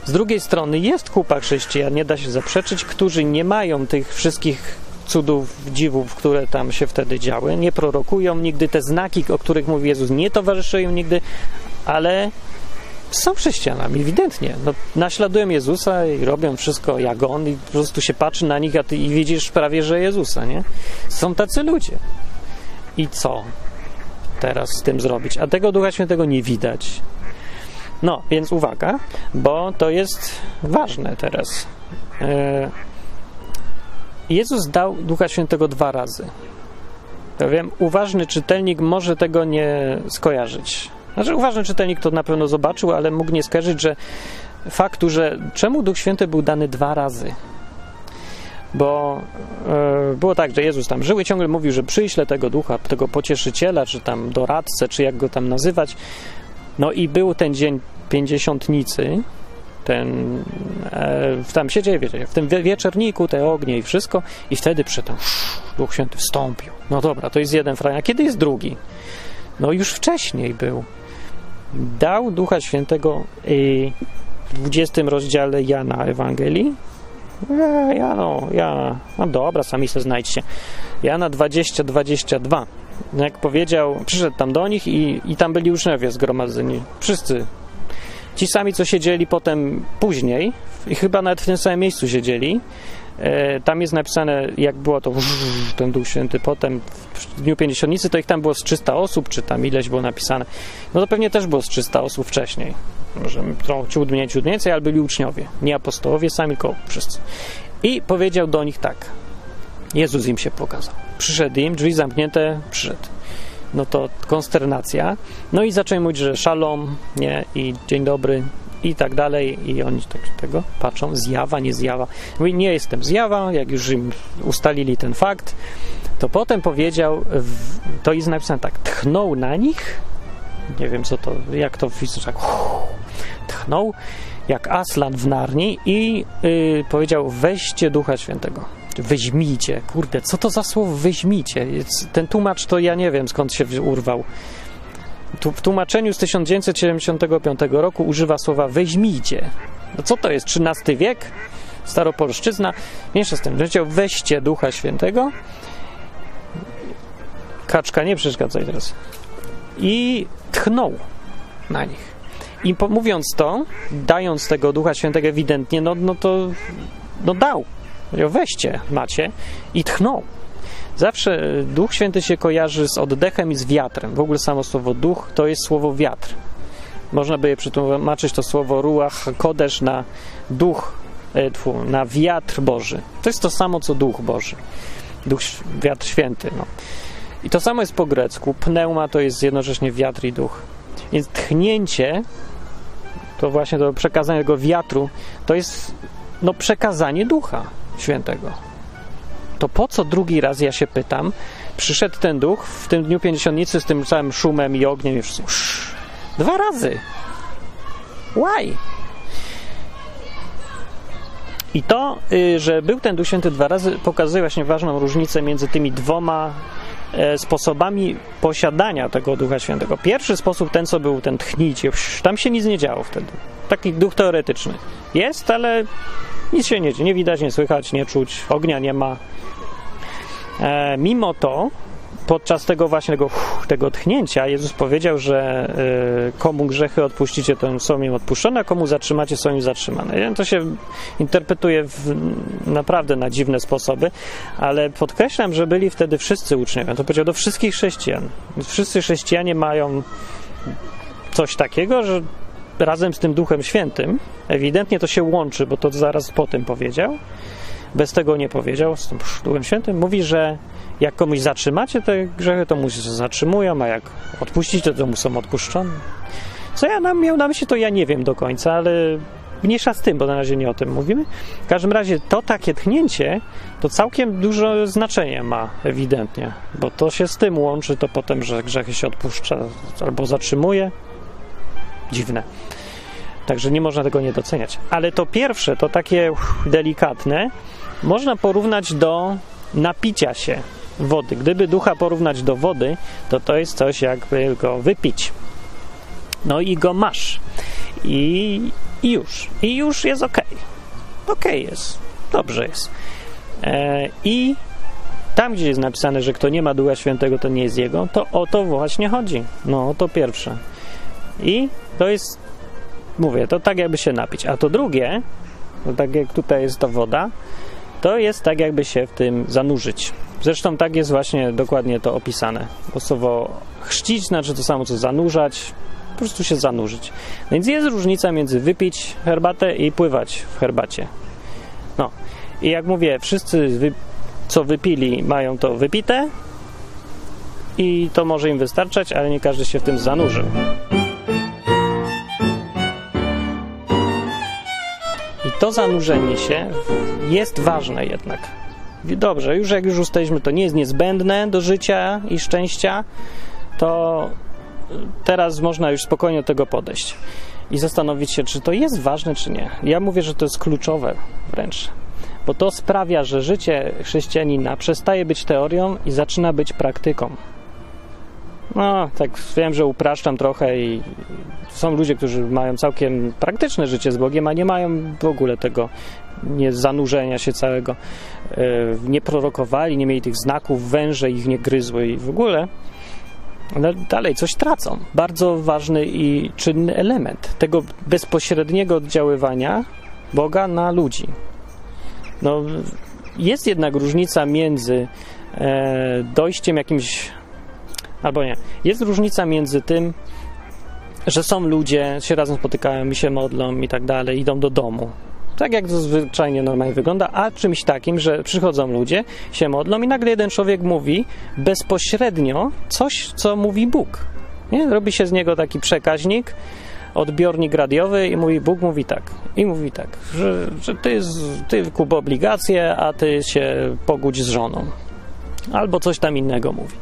Z drugiej strony jest kupa chrześcijan, nie da się zaprzeczyć, którzy nie mają tych wszystkich cudów, dziwów, które tam się wtedy działy, nie prorokują nigdy, te znaki, o których mówi Jezus, nie towarzyszyją nigdy, ale są chrześcijanami, ewidentnie. No, naśladują Jezusa i robią wszystko jak On i po prostu się patrzy na nich a ty, i widzisz prawie, że Jezusa, nie? Są tacy ludzie. I co teraz z tym zrobić? A tego Ducha Świętego nie widać. No, więc uwaga, bo to jest ważne teraz. E, Jezus dał Ducha Świętego dwa razy. Ja wiem, uważny czytelnik może tego nie skojarzyć. Znaczy, uważny czytelnik to na pewno zobaczył, ale mógł nie skojarzyć, że faktu, że czemu Duch Święty był dany dwa razy. Bo e, było tak, że Jezus tam żył i ciągle mówił, że przyśle tego ducha, tego pocieszyciela, czy tam doradcę, czy jak go tam nazywać. No i był ten dzień pięćdziesiątnicy, ten, e, tam się dzieje, wiecie, w tym wieczerniku, te ognie i wszystko, i wtedy przytem Duch Święty wstąpił. No dobra, to jest jeden fragment. A kiedy jest drugi? No już wcześniej był dał Ducha Świętego w 20 rozdziale Jana Ewangelii. E, Jano, Jana, no dobra, sami sobie znajdźcie. Jana 20, 22. Jak powiedział, przyszedł tam do nich i, i tam byli uczniowie zgromadzeni. Wszyscy. Ci sami, co siedzieli potem później, i chyba nawet w tym samym miejscu siedzieli, tam jest napisane, jak było to ten Duch Święty potem w Dniu Pięćdziesiątnicy, to ich tam było z 300 osób, czy tam ileś było napisane. No to pewnie też było z 300 osób wcześniej. Może ciut mniej, ciut więcej, ale byli uczniowie. Nie apostołowie, sami, tylko wszyscy. I powiedział do nich tak. Jezus im się pokazał. Przyszedł im, drzwi zamknięte, przyszedł. No to konsternacja. No i zaczęli mówić, że szalom, nie, i dzień dobry, i tak dalej. I oni tak tego patrzą, zjawa, nie zjawa. Mówi, nie jestem zjawa, jak już im ustalili ten fakt, to potem powiedział, to jest napisane tak, tchnął na nich, nie wiem co to, jak to w tak, tchnął, jak Aslan w Narni i yy, powiedział, weźcie Ducha Świętego. Weźmijcie, kurde, co to za słowo weźmijcie? Ten tłumacz to ja nie wiem skąd się urwał w tłumaczeniu z 1975 roku używa słowa weźmijcie. No co to jest? XIII wiek? Staropolszczyzna? Mniejsza z tym. Powiedział weźcie Ducha Świętego. Kaczka, nie przeszkadzaj teraz. I tchnął na nich. I po, mówiąc to, dając tego Ducha Świętego ewidentnie, no, no to no dał. Weźcie, macie. I tchnął. Zawsze Duch Święty się kojarzy z oddechem i z wiatrem. W ogóle samo słowo duch to jest słowo wiatr. Można by je przetłumaczyć to słowo ruach kodesz na duch, e, na wiatr Boży. To jest to samo co duch Boży. Duch, wiatr święty. No. I to samo jest po grecku. Pneuma to jest jednocześnie wiatr i duch. Więc tchnięcie, to właśnie to przekazanie tego wiatru, to jest no, przekazanie ducha świętego to po co drugi raz, ja się pytam, przyszedł ten duch w tym dniu pięćdziesiątnicy z tym całym szumem i ogniem i wszystkim. Dwa razy. Why? I to, y, że był ten Duch Święty dwa razy, pokazuje właśnie ważną różnicę między tymi dwoma e, sposobami posiadania tego Ducha Świętego. Pierwszy sposób, ten co był, ten tchnijcie, tam się nic nie działo wtedy. Taki duch teoretyczny. Jest, ale nic się nie nie widać, nie słychać, nie czuć, ognia nie ma. E, mimo to podczas tego właśnie tego, tego tchnięcia Jezus powiedział, że y, komu grzechy odpuścicie, to są im odpuszczone, a komu zatrzymacie, są im zatrzymane. To się interpretuje w, naprawdę na dziwne sposoby, ale podkreślam, że byli wtedy wszyscy uczniowie. To powiedział do wszystkich chrześcijan. Wszyscy chrześcijanie mają coś takiego, że razem z tym Duchem Świętym, ewidentnie to się łączy, bo to zaraz po tym powiedział, bez tego nie powiedział, z tym Duchem Świętym, mówi, że jak komuś zatrzymacie te grzechy, to mu się zatrzymują, a jak odpuścicie, to mu są odpuszczone. Co ja nam miał na myśli, to ja nie wiem do końca, ale mniejsza z tym, bo na razie nie o tym mówimy. W każdym razie to takie tchnięcie to całkiem dużo znaczenia ma ewidentnie, bo to się z tym łączy, to potem, że grzechy się odpuszcza albo zatrzymuje. Dziwne. Także nie można tego nie doceniać. Ale to pierwsze, to takie delikatne, można porównać do napicia się wody. Gdyby ducha porównać do wody, to to jest coś jakby go wypić. No i go masz. I, i już. I już jest ok. Ok jest. Dobrze jest. E, I tam, gdzie jest napisane, że kto nie ma Ducha Świętego, to nie jest jego, to o to właśnie chodzi. No, to pierwsze. I to jest, mówię, to tak jakby się napić. A to drugie, to tak jak tutaj jest ta woda, to jest tak jakby się w tym zanurzyć. Zresztą tak jest właśnie dokładnie to opisane. Bo słowo chrzcić znaczy to samo co zanurzać, po prostu się zanurzyć. Więc jest różnica między wypić herbatę i pływać w herbacie. No i jak mówię, wszyscy wy, co wypili mają to wypite i to może im wystarczać, ale nie każdy się w tym zanurzył. To zanurzenie się jest ważne jednak. Dobrze, już jak już ustaliliśmy, to nie jest niezbędne do życia i szczęścia, to teraz można już spokojnie do tego podejść i zastanowić się, czy to jest ważne, czy nie. Ja mówię, że to jest kluczowe wręcz, bo to sprawia, że życie chrześcijanina przestaje być teorią i zaczyna być praktyką. No, tak wiem, że upraszczam trochę i są ludzie, którzy mają całkiem praktyczne życie z Bogiem, a nie mają w ogóle tego nie zanurzenia się całego, e, nie prorokowali, nie mieli tych znaków, węże ich nie gryzły i w ogóle. Ale dalej coś tracą. Bardzo ważny i czynny element tego bezpośredniego oddziaływania Boga na ludzi. No, jest jednak różnica między e, dojściem jakimś albo nie. Jest różnica między tym, że są ludzie, się razem spotykają i się modlą i tak dalej, idą do domu. Tak jak to zwyczajnie normalnie wygląda, a czymś takim, że przychodzą ludzie, się modlą i nagle jeden człowiek mówi bezpośrednio coś, co mówi Bóg. Nie? Robi się z niego taki przekaźnik, odbiornik radiowy i mówi, Bóg mówi tak. I mówi tak, że, że ty, ty kup obligacje, a ty się pogódź z żoną. Albo coś tam innego mówi.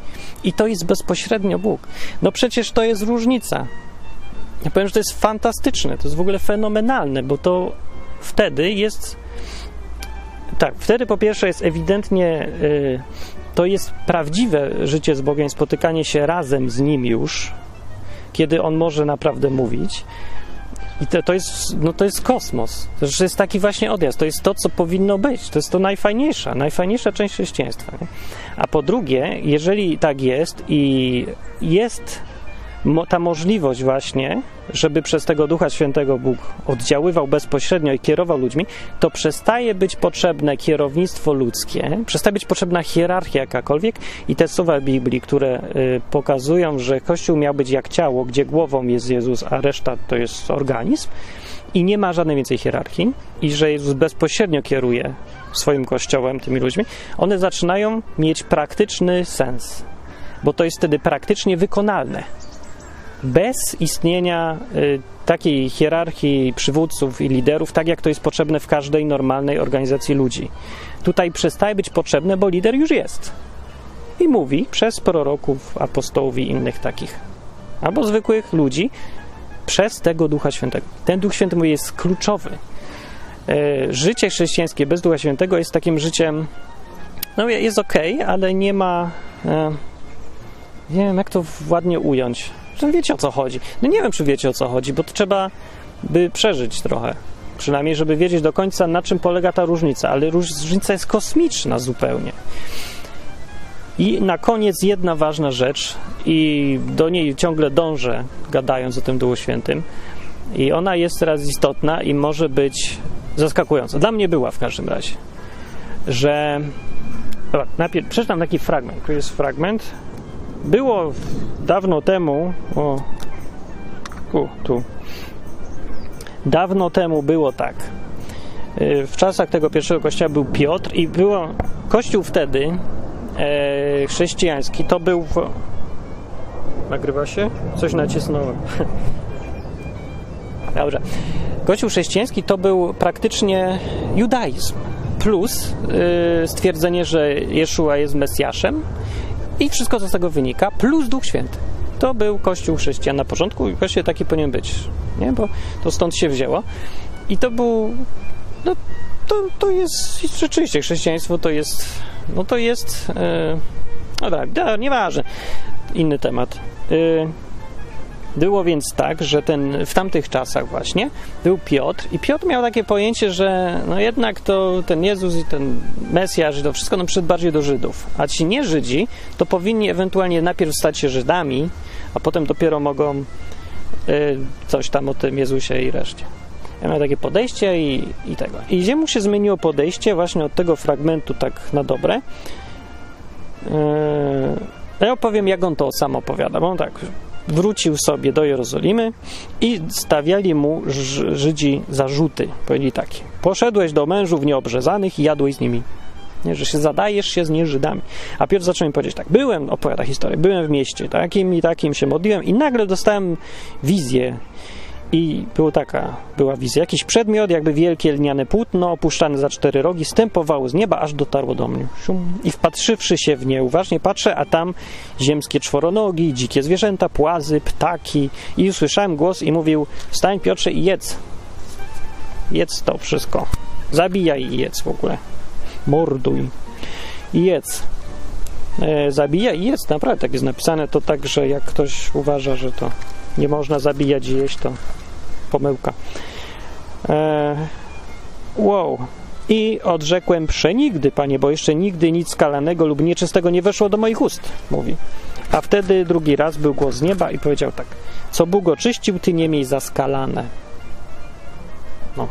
I to jest bezpośrednio Bóg. No przecież to jest różnica. Ja powiem, że to jest fantastyczne, to jest w ogóle fenomenalne, bo to wtedy jest. Tak, wtedy po pierwsze jest ewidentnie. Yy, to jest prawdziwe życie z Bogiem, spotykanie się razem z Nim już, kiedy On może naprawdę mówić. I to, to, jest, no to jest kosmos. To jest taki właśnie odjazd. To jest to, co powinno być. To jest to najfajniejsza, najfajniejsza część chrześcijaństwa. Nie? A po drugie, jeżeli tak jest i jest ta możliwość właśnie, żeby przez tego Ducha Świętego Bóg oddziaływał bezpośrednio i kierował ludźmi, to przestaje być potrzebne kierownictwo ludzkie, przestaje być potrzebna hierarchia jakakolwiek i te słowa Biblii, które y, pokazują, że Kościół miał być jak ciało, gdzie głową jest Jezus, a reszta to jest organizm i nie ma żadnej więcej hierarchii i że Jezus bezpośrednio kieruje swoim Kościołem, tymi ludźmi, one zaczynają mieć praktyczny sens, bo to jest wtedy praktycznie wykonalne bez istnienia y, takiej hierarchii przywódców i liderów, tak jak to jest potrzebne w każdej normalnej organizacji ludzi. Tutaj przestaje być potrzebne, bo lider już jest. I mówi przez proroków, apostołów i innych takich. Albo zwykłych ludzi, przez tego Ducha Świętego. Ten Duch Święty mówi, jest kluczowy. E, życie chrześcijańskie bez Ducha Świętego jest takim życiem, no jest ok, ale nie ma, e, nie wiem jak to ładnie ująć. Że wiecie o co chodzi. No nie wiem, czy wiecie o co chodzi, bo to trzeba by przeżyć trochę. Przynajmniej, żeby wiedzieć do końca, na czym polega ta różnica, ale różnica jest kosmiczna zupełnie. I na koniec jedna ważna rzecz, i do niej ciągle dążę, gadając o tym Duchu Świętym, i ona jest teraz istotna i może być zaskakująca. Dla mnie była w każdym razie, że. Dobra, najpierw przeczytam taki fragment. Tu jest fragment. Było dawno temu. O. U, tu. Dawno temu było tak. Y, w czasach tego pierwszego kościoła był Piotr i było. Kościół wtedy e, chrześcijański to był. W... Nagrywa się? Coś nacisnąłem. Dobrze. Kościół chrześcijański to był praktycznie judaizm plus yy, stwierdzenie, że Jeszua jest Mesjaszem i wszystko, co z tego wynika, plus Duch Święty. To był Kościół chrześcijan na początku i właściwie taki powinien być, nie? bo to stąd się wzięło. I to był, no to, to jest, rzeczywiście chrześcijaństwo to jest, no to jest, yy, no tak, nieważne, inny temat. Yy, było więc tak, że ten, w tamtych czasach właśnie był Piotr i Piotr miał takie pojęcie, że no jednak to ten Jezus i ten Mesjasz i to wszystko no przyszedł bardziej do Żydów. A ci nie Żydzi to powinni ewentualnie najpierw stać się Żydami, a potem dopiero mogą y, coś tam o tym Jezusie i reszcie. Ja miał takie podejście i, i tego. I gdzie mu się zmieniło podejście właśnie od tego fragmentu tak na dobre. Yy, ja opowiem, jak on to sam opowiada, bo on tak wrócił sobie do Jerozolimy i stawiali mu Żydzi zarzuty. Powiedzieli takie: Poszedłeś do mężów nieobrzezanych i jadłeś z nimi. Nie, że się zadajesz się z nieżydami. A Piotr zaczął mi powiedzieć tak: Byłem, opowiada historię, byłem w mieście, takim i takim się modliłem, i nagle dostałem wizję i była taka, była wizja. Jakiś przedmiot, jakby wielkie lniane płótno, opuszczane za cztery rogi, stępowało z nieba, aż dotarło do mnie. I wpatrzywszy się w nie, uważnie patrzę, a tam ziemskie czworonogi, dzikie zwierzęta, płazy, ptaki. I usłyszałem głos i mówił, wstań Piotrze i jedz. Jedz to wszystko. Zabijaj i jedz w ogóle. Morduj. I jedz. E, zabijaj i jedz. Naprawdę tak jest napisane. To tak, że jak ktoś uważa, że to nie można zabijać i jeść, to pomyłka. E, wow. I odrzekłem przenigdy, panie, bo jeszcze nigdy nic skalanego lub nieczystego nie weszło do moich ust, mówi. A wtedy drugi raz był głos z nieba i powiedział tak: Co Bóg oczyścił, ty nie miej zaskalane. No.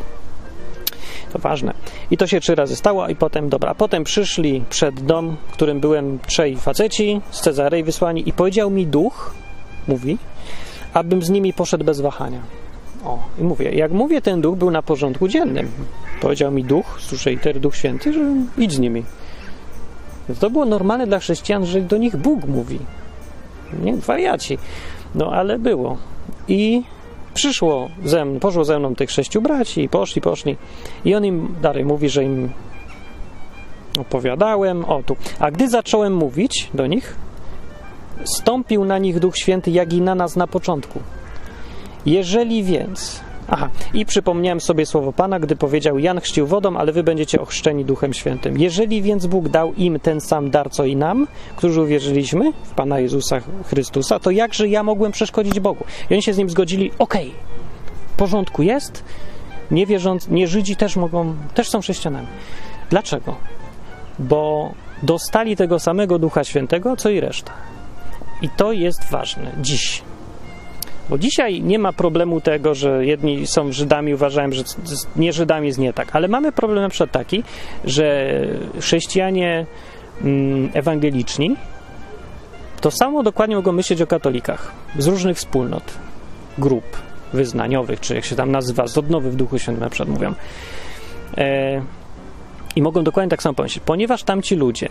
To ważne. I to się trzy razy stało, i potem, dobra, potem przyszli przed dom, w którym byłem trzej faceci z Cezarei wysłani, i powiedział mi duch, mówi, abym z nimi poszedł bez wahania. O, i mówię, jak mówię, ten duch był na porządku dziennym. Powiedział mi duch, słyszejter, duch święty, że idź z nimi. To było normalne dla chrześcijan, że do nich Bóg mówi. Nie, wariaci. No, ale było. I przyszło ze mną, poszło ze mną tych sześciu braci i poszli, poszli. I on im dalej mówi, że im opowiadałem, o tu. A gdy zacząłem mówić do nich, stąpił na nich Duch Święty, jak i na nas na początku. Jeżeli więc. Aha, i przypomniałem sobie słowo Pana, gdy powiedział: Jan chrzcił wodą, ale wy będziecie ochrzczeni Duchem Świętym. Jeżeli więc Bóg dał im ten sam dar, co i nam, którzy uwierzyliśmy w Pana Jezusa Chrystusa, to jakże ja mogłem przeszkodzić Bogu? I oni się z nim zgodzili: okej, okay, w porządku jest, nie wierząc, nie Żydzi też mogą, też są chrześcijanami. Dlaczego? Bo dostali tego samego Ducha Świętego, co i reszta. I to jest ważne dziś. Bo dzisiaj nie ma problemu tego, że jedni są Żydami, uważają, że nie Żydami jest nie tak, ale mamy problem na przykład taki, że chrześcijanie mm, ewangeliczni to samo dokładnie mogą myśleć o katolikach z różnych wspólnot, grup wyznaniowych, czy jak się tam nazywa, z odnowy w Duchu Świętym na przykład mówią. E, I mogą dokładnie tak samo pomyśleć, ponieważ tamci ludzie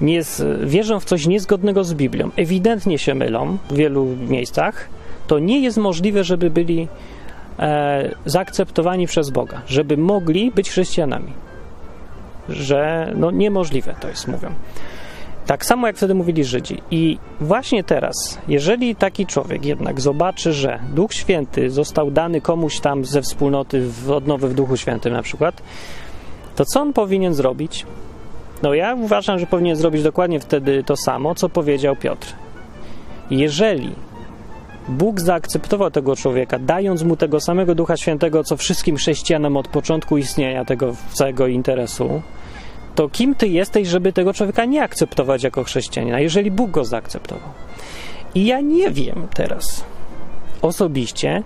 nie z, wierzą w coś niezgodnego z Biblią, ewidentnie się mylą w wielu miejscach, to nie jest możliwe, żeby byli e, zaakceptowani przez Boga, żeby mogli być chrześcijanami. Że no niemożliwe to jest, mówią. Tak samo jak wtedy mówili Żydzi. I właśnie teraz, jeżeli taki człowiek jednak zobaczy, że Duch Święty został dany komuś tam ze wspólnoty w odnowy w Duchu Świętym na przykład, to co on powinien zrobić? No ja uważam, że powinien zrobić dokładnie wtedy to samo, co powiedział Piotr. Jeżeli Bóg zaakceptował tego człowieka, dając mu tego samego Ducha Świętego, co wszystkim chrześcijanom od początku istnienia tego całego interesu, to kim ty jesteś, żeby tego człowieka nie akceptować jako chrześcijanina, jeżeli Bóg go zaakceptował? I ja nie wiem teraz osobiście,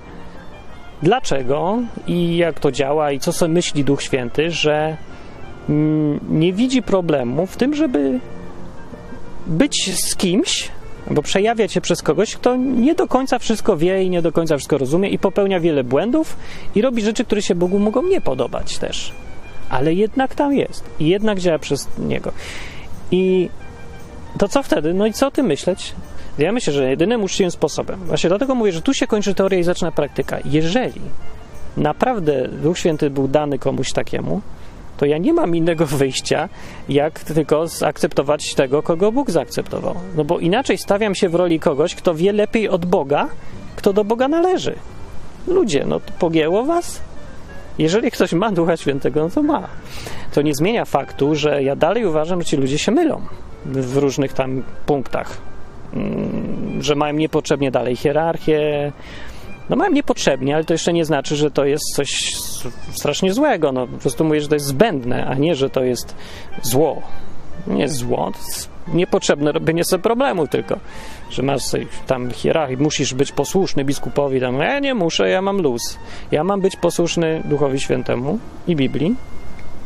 dlaczego i jak to działa i co sobie myśli Duch Święty, że nie widzi problemu w tym, żeby być z kimś, bo przejawia się przez kogoś, kto nie do końca wszystko wie i nie do końca wszystko rozumie i popełnia wiele błędów i robi rzeczy, które się Bogu mogą nie podobać też. Ale jednak tam jest i jednak działa przez niego. I to co wtedy? No i co o tym myśleć? Ja myślę, że jedynym uczciwym sposobem, właśnie dlatego mówię, że tu się kończy teoria i zaczyna praktyka. Jeżeli naprawdę Duch Święty był dany komuś takiemu, to ja nie mam innego wyjścia, jak tylko zaakceptować tego, kogo Bóg zaakceptował. No bo inaczej stawiam się w roli kogoś, kto wie lepiej od Boga, kto do Boga należy. Ludzie, no to pogięło was? Jeżeli ktoś ma Ducha Świętego, no to ma. To nie zmienia faktu, że ja dalej uważam, że ci ludzie się mylą w różnych tam punktach. Mm, że mają niepotrzebnie dalej hierarchię, no mają niepotrzebnie, ale to jeszcze nie znaczy, że to jest coś strasznie złego. No, po prostu mówię, że to jest zbędne, a nie, że to jest zło. Nie jest zło, niepotrzebne robienie sobie problemu tylko, że masz tam hierarchię, musisz być posłuszny biskupowi, tam, ja nie muszę, ja mam luz. Ja mam być posłuszny Duchowi Świętemu i Biblii.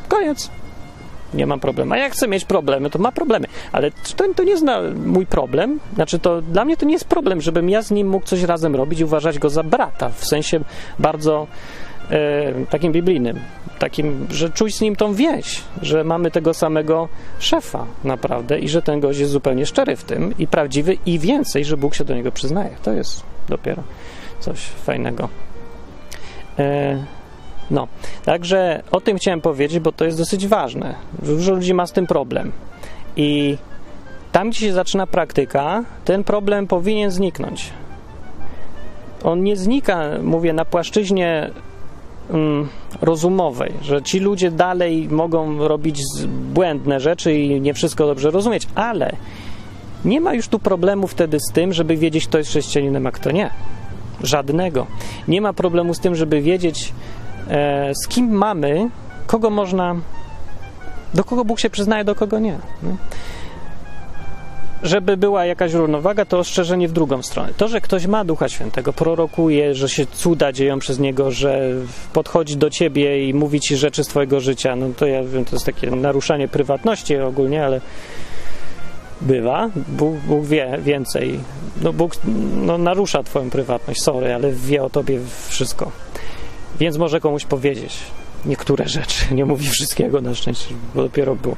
Koniec nie mam problemu. A jak chcę mieć problemy, to ma problemy. Ale to, to nie jest mój problem. Znaczy, to dla mnie to nie jest problem, żebym ja z nim mógł coś razem robić i uważać go za brata, w sensie bardzo e, takim biblijnym. Takim, że czuć z nim tą więź, że mamy tego samego szefa naprawdę i że ten gość jest zupełnie szczery w tym i prawdziwy i więcej, że Bóg się do niego przyznaje. To jest dopiero coś fajnego. E, no, także o tym chciałem powiedzieć, bo to jest dosyć ważne. Dużo ludzi ma z tym problem. I tam, gdzie się zaczyna praktyka, ten problem powinien zniknąć. On nie znika, mówię, na płaszczyźnie mm, rozumowej, że ci ludzie dalej mogą robić błędne rzeczy i nie wszystko dobrze rozumieć, ale nie ma już tu problemu wtedy z tym, żeby wiedzieć, kto jest chrześcijaninem, a kto nie. Żadnego. Nie ma problemu z tym, żeby wiedzieć, z kim mamy, kogo można, do kogo Bóg się przyznaje, do kogo nie. Żeby była jakaś równowaga, to ostrzeżenie w drugą stronę. To, że ktoś ma Ducha Świętego, prorokuje, że się cuda dzieją przez niego, że podchodzi do ciebie i mówi ci rzeczy z twojego życia, no to ja wiem, to jest takie naruszanie prywatności ogólnie, ale bywa. Bóg, Bóg wie więcej. No, Bóg no, narusza twoją prywatność, sorry, ale wie o tobie wszystko. Więc może komuś powiedzieć niektóre rzeczy. Nie mówi wszystkiego na szczęście, bo dopiero było.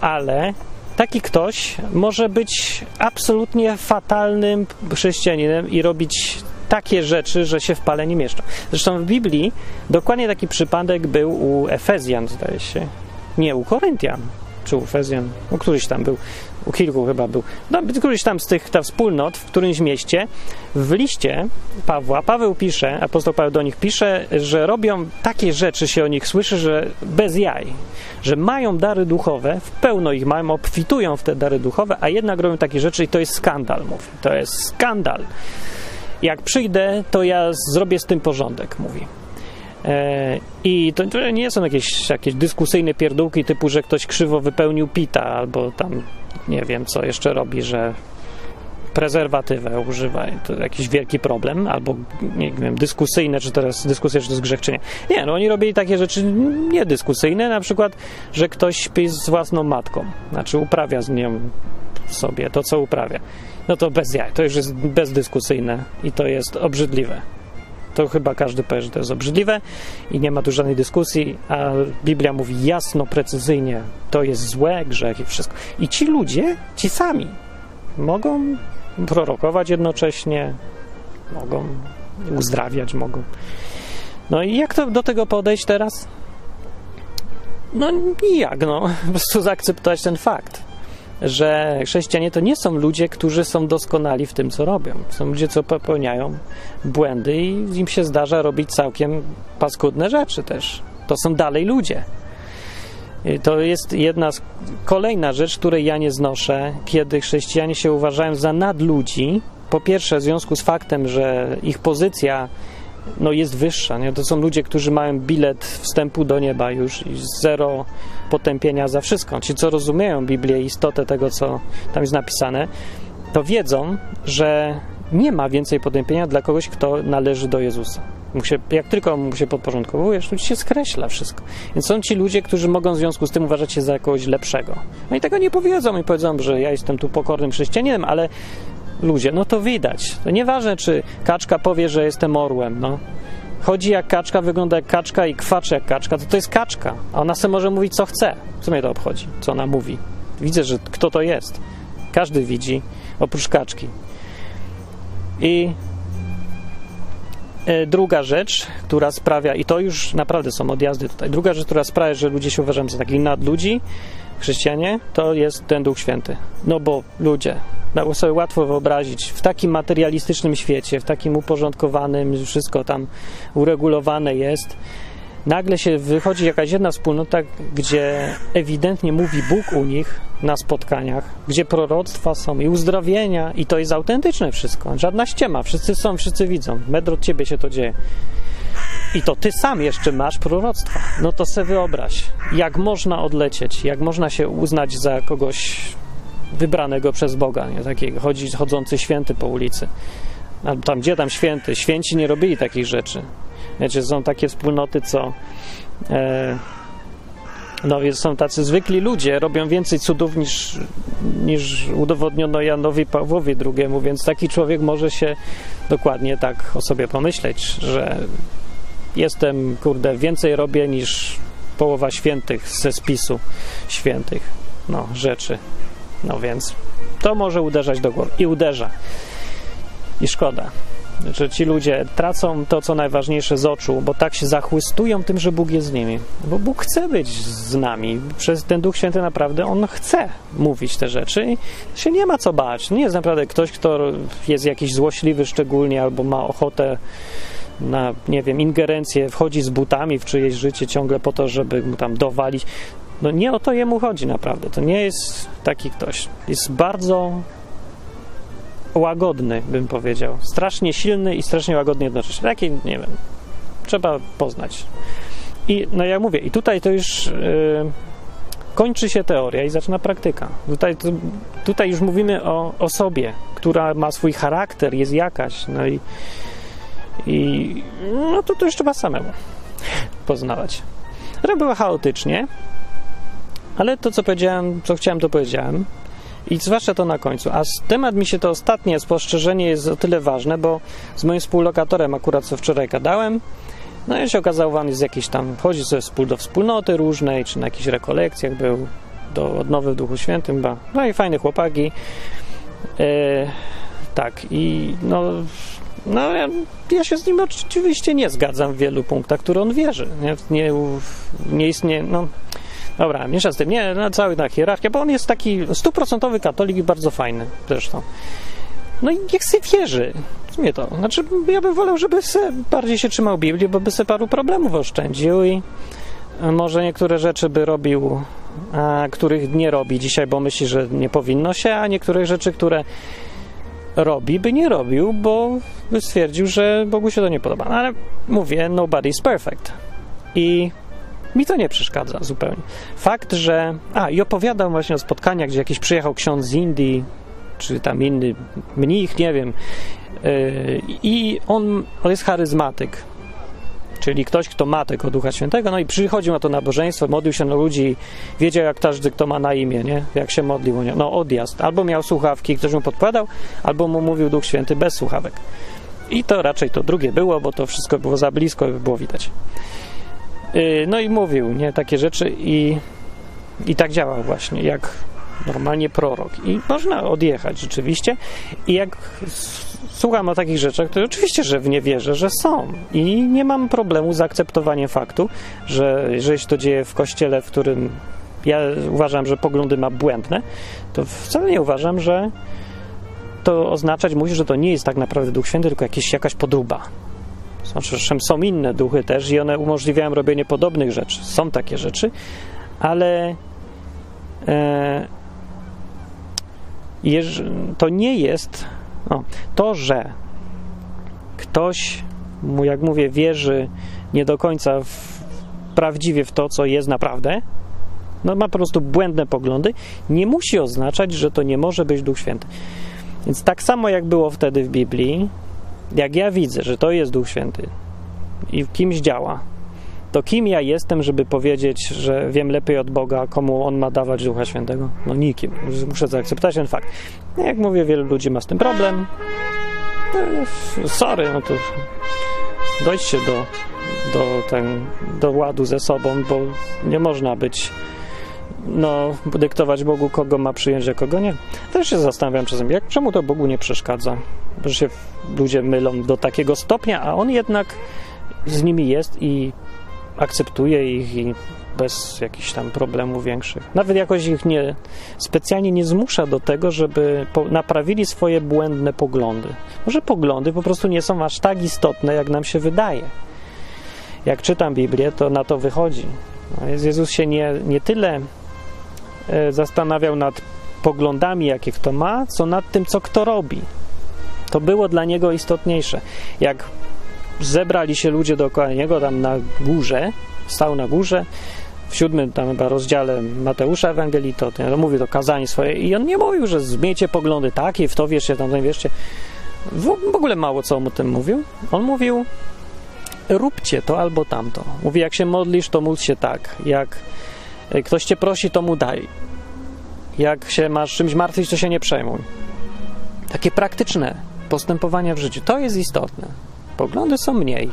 Ale taki ktoś może być absolutnie fatalnym chrześcijaninem i robić takie rzeczy, że się w pale nie mieszczą. Zresztą w Biblii dokładnie taki przypadek był u Efezjan, zdaje się. Nie, u Koryntian czy u Efezjan, u któryś tam był u kilku chyba był, no, któryś tam z tych ta wspólnot w którymś mieście, w liście Pawła, Paweł pisze, apostoł Paweł do nich pisze, że robią takie rzeczy, się o nich słyszy, że bez jaj, że mają dary duchowe, w pełno ich mają, obfitują w te dary duchowe, a jednak robią takie rzeczy i to jest skandal, mówi. To jest skandal. Jak przyjdę, to ja zrobię z tym porządek, mówi. E, I to nie są jakieś, jakieś dyskusyjne pierdółki typu, że ktoś krzywo wypełnił pita albo tam nie wiem, co jeszcze robi, że prezerwatywę używa, to jakiś wielki problem, albo nie wiem, dyskusyjne, czy teraz dyskusja, czy to jest grzech, czy nie. Nie, no oni robili takie rzeczy niedyskusyjne, na przykład, że ktoś śpi z własną matką, znaczy uprawia z nią sobie to, co uprawia. No to bez jaj, to już jest bezdyskusyjne i to jest obrzydliwe to chyba każdy powie, że to jest obrzydliwe i nie ma tu żadnej dyskusji, a Biblia mówi jasno, precyzyjnie, to jest złe, grzech i wszystko. I ci ludzie, ci sami, mogą prorokować jednocześnie, mogą uzdrawiać, mogą. No i jak to do tego podejść teraz? No nijak, no. Po prostu zaakceptować ten fakt. Że chrześcijanie to nie są ludzie, którzy są doskonali w tym, co robią. Są ludzie, co popełniają błędy i im się zdarza robić całkiem paskudne rzeczy też. To są dalej ludzie. I To jest jedna z, kolejna rzecz, której ja nie znoszę, kiedy chrześcijanie się uważają za nadludzi. Po pierwsze, w związku z faktem, że ich pozycja no, jest wyższa. Nie? To są ludzie, którzy mają bilet wstępu do nieba już zero potępienia za wszystko. Ci, co rozumieją Biblię i istotę tego, co tam jest napisane, to wiedzą, że nie ma więcej potępienia dla kogoś, kto należy do Jezusa. Się, jak tylko mu się podporządkowujesz, to ci się skreśla wszystko. Więc są ci ludzie, którzy mogą w związku z tym uważać się za kogoś lepszego. No i tego nie powiedzą i powiedzą, że ja jestem tu pokornym chrześcijaninem, ale ludzie, no to widać. To nieważne, czy kaczka powie, że jestem orłem, no. Chodzi jak kaczka, wygląda jak kaczka i kwacze jak kaczka, to to jest kaczka. A ona sobie może mówić, co chce. Co mnie to obchodzi, co ona mówi. Widzę, że kto to jest. Każdy widzi, oprócz kaczki. I e, druga rzecz, która sprawia, i to już naprawdę są odjazdy tutaj, druga rzecz, która sprawia, że ludzie się uważają za takich nadludzi, chrześcijanie, to jest ten Duch Święty. No bo ludzie, sobie łatwo wyobrazić, w takim materialistycznym świecie, w takim uporządkowanym, wszystko tam uregulowane jest, nagle się wychodzi jakaś jedna wspólnota, gdzie ewidentnie mówi Bóg u nich na spotkaniach, gdzie proroctwa są i uzdrowienia i to jest autentyczne wszystko, żadna ściema, wszyscy są, wszyscy widzą, metr od ciebie się to dzieje. I to ty sam jeszcze masz proroctwa. No to se wyobraź, jak można odlecieć, jak można się uznać za kogoś wybranego przez Boga, nie? Takiego chodzi, chodzący święty po ulicy. Tam, gdzie tam święty? Święci nie robili takich rzeczy. Wiecie, są takie wspólnoty, co e, no, są tacy zwykli ludzie, robią więcej cudów niż, niż udowodniono Janowi Pawłowi II, więc taki człowiek może się dokładnie tak o sobie pomyśleć, że jestem, kurde, więcej robię niż połowa świętych ze spisu świętych no, rzeczy. No więc to może uderzać do głowy. I uderza. I szkoda, że ci ludzie tracą to, co najważniejsze z oczu, bo tak się zachłystują tym, że Bóg jest z nimi. Bo Bóg chce być z nami. Przez ten Duch Święty naprawdę On chce mówić te rzeczy i się nie ma co bać. Nie jest naprawdę ktoś, kto jest jakiś złośliwy szczególnie albo ma ochotę na, nie wiem, ingerencję, wchodzi z butami w czyjeś życie ciągle po to, żeby mu tam dowalić. No nie o to jemu chodzi naprawdę. To nie jest taki ktoś. Jest bardzo łagodny, bym powiedział. Strasznie silny i strasznie łagodny jednocześnie. Taki, nie wiem, trzeba poznać. I no ja mówię, i tutaj to już yy, kończy się teoria i zaczyna praktyka. Tutaj, tutaj już mówimy o osobie, która ma swój charakter, jest jakaś, no i, i no to to już trzeba samemu poznawać. Było chaotycznie, ale to, co powiedziałem, co chciałem, to powiedziałem. I zwłaszcza to na końcu. A temat mi się to ostatnie spostrzeżenie jest o tyle ważne, bo z moim współlokatorem akurat co wczoraj gadałem, no i się okazało, on jest jakiś tam, chodzi sobie wspól do wspólnoty różnej, czy na jakichś rekolekcjach był, do odnowy w Duchu Świętym, ba. no i fajne chłopaki. E, tak, i no, no ja, ja, się z nim oczywiście nie zgadzam w wielu punktach, które on wierzy. Nie, nie, nie istnieje, no Dobra, miesza z tym. Nie, na cały na hierarchię, bo on jest taki stuprocentowy katolik i bardzo fajny zresztą. No i niech sobie wierzy. Nie to. Znaczy, ja bym wolał, żeby se bardziej się trzymał Biblii, bo by sobie paru problemów oszczędził i może niektóre rzeczy by robił, a których nie robi dzisiaj, bo myśli, że nie powinno się, a niektórych rzeczy, które robi, by nie robił, bo by stwierdził, że Bogu się to nie podoba. No, ale mówię, nobody's perfect. I mi to nie przeszkadza zupełnie. Fakt, że. A, i opowiadał właśnie o spotkaniach, gdzie jakiś przyjechał ksiądz z Indii, czy tam inny mnich, nie wiem. Yy, I on, on jest charyzmatyk, czyli ktoś, kto ma tego Ducha Świętego, no i przychodził na to nabożeństwo, modlił się na ludzi, wiedział jak każdy, kto ma na imię, nie? Jak się modlił, no odjazd. Albo miał słuchawki, ktoś mu podpowiadał, albo mu mówił Duch Święty bez słuchawek. I to raczej to drugie było, bo to wszystko było za blisko i było widać. Y, no i mówił, nie, takie rzeczy i, i tak działał właśnie, jak normalnie prorok. I można odjechać rzeczywiście. I jak słucham o takich rzeczach, to oczywiście, że w nie wierzę, że są. I nie mam problemu z akceptowaniem faktu, że jeżeli się to dzieje w kościele, w którym ja uważam, że poglądy ma błędne, to wcale nie uważam, że to oznaczać musi, że to nie jest tak naprawdę Duch Święty, tylko jakieś, jakaś podruba. Znaczy, są inne duchy też i one umożliwiają robienie podobnych rzeczy. Są takie rzeczy, ale e, jeż, to nie jest to, że ktoś, jak mówię, wierzy nie do końca w, prawdziwie w to, co jest naprawdę, no ma po prostu błędne poglądy, nie musi oznaczać, że to nie może być Duch Święty. Więc tak samo jak było wtedy w Biblii, jak ja widzę, że to jest Duch Święty i kimś działa, to kim ja jestem, żeby powiedzieć, że wiem lepiej od Boga, komu On ma dawać Ducha Świętego? No nikim. Muszę zaakceptować ten fakt. Jak mówię, wielu ludzi ma z tym problem. No, sorry, no to dojdźcie do, do, ten, do ładu ze sobą, bo nie można być no, dyktować Bogu, kogo ma przyjąć, a kogo nie. Też się zastanawiam czasem, jak, czemu to Bogu nie przeszkadza, że się ludzie mylą do takiego stopnia, a On jednak z nimi jest i akceptuje ich i bez jakichś tam problemów większych. Nawet jakoś ich nie, specjalnie nie zmusza do tego, żeby po, naprawili swoje błędne poglądy. Może poglądy po prostu nie są aż tak istotne, jak nam się wydaje. Jak czytam Biblię, to na to wychodzi. No, Jezus się nie, nie tyle zastanawiał nad poglądami, jakie kto ma, co nad tym, co kto robi. To było dla niego istotniejsze. Jak zebrali się ludzie dookoła niego tam na górze, stał na górze, w siódmym tam chyba rozdziale Mateusza Ewangelii, to, to mówi to kazanie swoje i on nie mówił, że zmiecie poglądy takie, w to wierzcie, tam wierzcie. W, w ogóle mało co o tym mówił. On mówił, róbcie to albo tamto. Mówi, jak się modlisz, to módl się tak. Jak ktoś cię prosi, to mu daj. Jak się masz czymś martwić, to się nie przejmuj. Takie praktyczne postępowania w życiu. To jest istotne. Poglądy są mniej,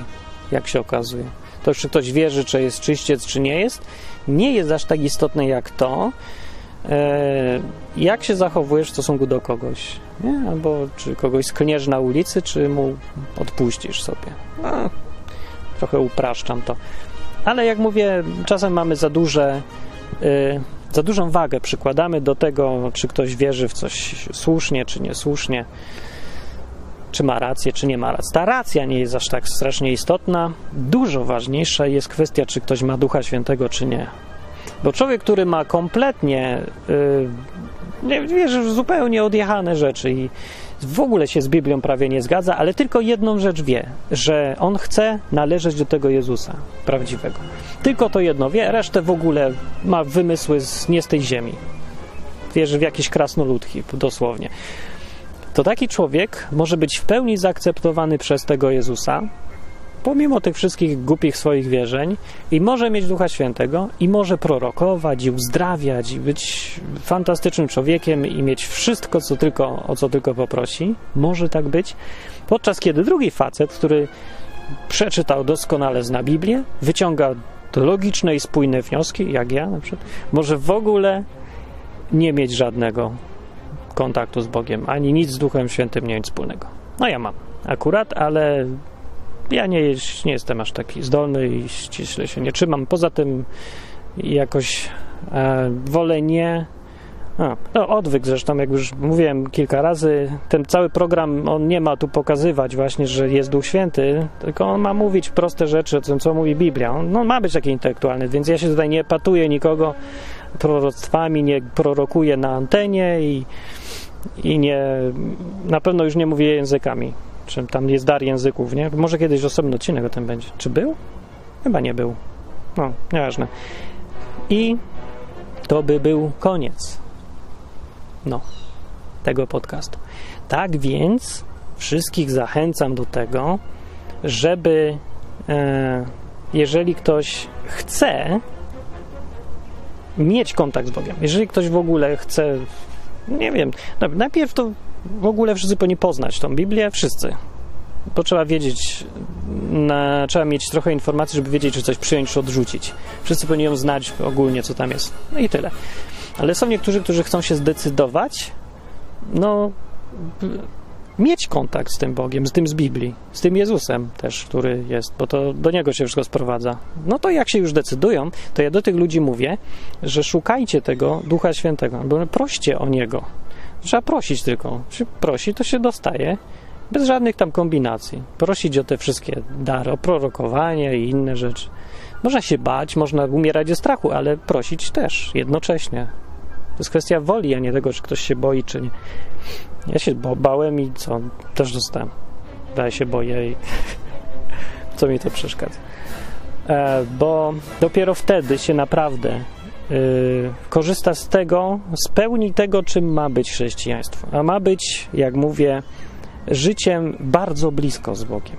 jak się okazuje. To, czy ktoś wierzy, czy jest czyściec, czy nie jest, nie jest aż tak istotne jak to, e, jak się zachowujesz w stosunku do kogoś. Nie? Albo czy kogoś sklniesz na ulicy, czy mu odpuścisz sobie. No, trochę upraszczam to. Ale jak mówię, czasem mamy za duże. E, za dużą wagę przykładamy do tego, czy ktoś wierzy w coś słusznie, czy niesłusznie czy ma rację, czy nie ma racji. Ta racja nie jest aż tak strasznie istotna. Dużo ważniejsza jest kwestia, czy ktoś ma Ducha Świętego, czy nie. Bo człowiek, który ma kompletnie yy, wierzy w zupełnie odjechane rzeczy i w ogóle się z Biblią prawie nie zgadza, ale tylko jedną rzecz wie, że on chce należeć do tego Jezusa prawdziwego. Tylko to jedno wie, resztę w ogóle ma wymysły z, nie z tej ziemi. Wierzy w jakieś krasnoludki, dosłownie to taki człowiek może być w pełni zaakceptowany przez tego Jezusa, pomimo tych wszystkich głupich swoich wierzeń, i może mieć Ducha Świętego, i może prorokować, i uzdrawiać, i być fantastycznym człowiekiem, i mieć wszystko, co tylko, o co tylko poprosi. Może tak być. Podczas kiedy drugi facet, który przeczytał doskonale zna Biblię, wyciąga logiczne i spójne wnioski, jak ja na przykład, może w ogóle nie mieć żadnego kontaktu z Bogiem, ani nic z Duchem Świętym nie mieć wspólnego. No ja mam akurat, ale ja nie, nie jestem aż taki zdolny i ściśle się nie trzymam. Poza tym jakoś e, wolę nie. A, no, odwyk zresztą, jak już mówiłem kilka razy, ten cały program, on nie ma tu pokazywać właśnie, że jest Duch Święty, tylko on ma mówić proste rzeczy o tym, co mówi Biblia. On no, ma być taki intelektualny, więc ja się tutaj nie patuję nikogo proroctwami, nie prorokuję na antenie i i nie, na pewno już nie mówię językami. Czy tam jest dar języków, nie? Może kiedyś osobny odcinek o tym będzie. Czy był? Chyba nie był. No, nieważne. I to by był koniec. No, tego podcastu. Tak więc wszystkich zachęcam do tego, żeby e, jeżeli ktoś chce mieć kontakt z Bogiem, jeżeli ktoś w ogóle chce nie wiem, najpierw to w ogóle wszyscy powinni poznać tą Biblię, wszyscy. Bo trzeba wiedzieć, na, trzeba mieć trochę informacji, żeby wiedzieć, czy coś przyjąć, czy odrzucić. Wszyscy powinni ją znać ogólnie, co tam jest. No i tyle. Ale są niektórzy, którzy chcą się zdecydować, no mieć kontakt z tym Bogiem, z tym z Biblii, z tym Jezusem też, który jest, bo to do niego się wszystko sprowadza. No to jak się już decydują, to ja do tych ludzi mówię, że szukajcie tego Ducha Świętego, bo proście o niego. Trzeba prosić tylko. Się prosi, to się dostaje. Bez żadnych tam kombinacji. Prosić o te wszystkie dary, o prorokowanie i inne rzeczy. Można się bać, można umierać ze strachu, ale prosić też jednocześnie. To jest kwestia woli, a nie tego, czy ktoś się boi, czy nie. Ja się bałem i co? Też dostałem. Ja się boję i co mi to przeszkadza. E, bo dopiero wtedy się naprawdę korzysta z tego, z pełni tego, czym ma być chrześcijaństwo. A ma być, jak mówię, życiem bardzo blisko z Bogiem.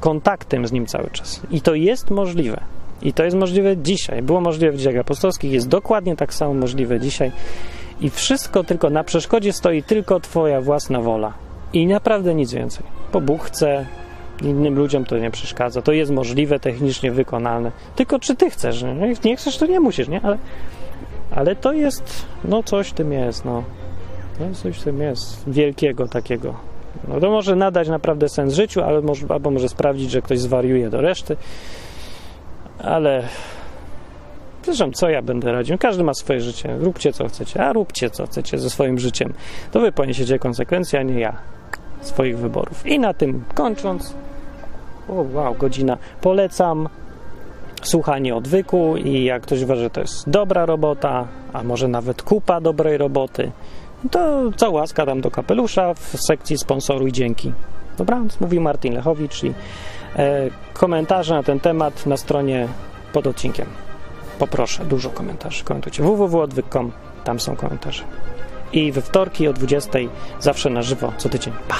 Kontaktem z Nim cały czas. I to jest możliwe. I to jest możliwe dzisiaj. Było możliwe w dziejach apostolskich, jest dokładnie tak samo możliwe dzisiaj. I wszystko tylko na przeszkodzie stoi tylko Twoja własna wola. I naprawdę nic więcej. Bo Bóg chce, innym ludziom to nie przeszkadza. To jest możliwe, technicznie wykonalne. Tylko czy Ty chcesz? Nie, nie chcesz, to nie musisz, nie? Ale, ale to jest, no coś w tym jest, no. no coś w tym jest wielkiego takiego. No to może nadać naprawdę sens życiu, ale może, albo może sprawdzić, że ktoś zwariuje do reszty. Ale Zresztą, co ja będę radził? Każdy ma swoje życie. Róbcie, co chcecie. A róbcie, co chcecie ze swoim życiem. To wy poniesiecie konsekwencje, a nie ja swoich wyborów. I na tym kończąc, o wow, godzina, polecam słuchanie odwyku i jak ktoś uważa, że to jest dobra robota, a może nawet kupa dobrej roboty, to cała łaska tam do kapelusza w sekcji sponsoruj dzięki. Dobranoc, mówił Martin Lechowicz i e, komentarze na ten temat na stronie pod odcinkiem. Poproszę, dużo komentarzy. Komentujcie www.odwyk.com, tam są komentarze. I we wtorki o 20 zawsze na żywo, co tydzień. Pa!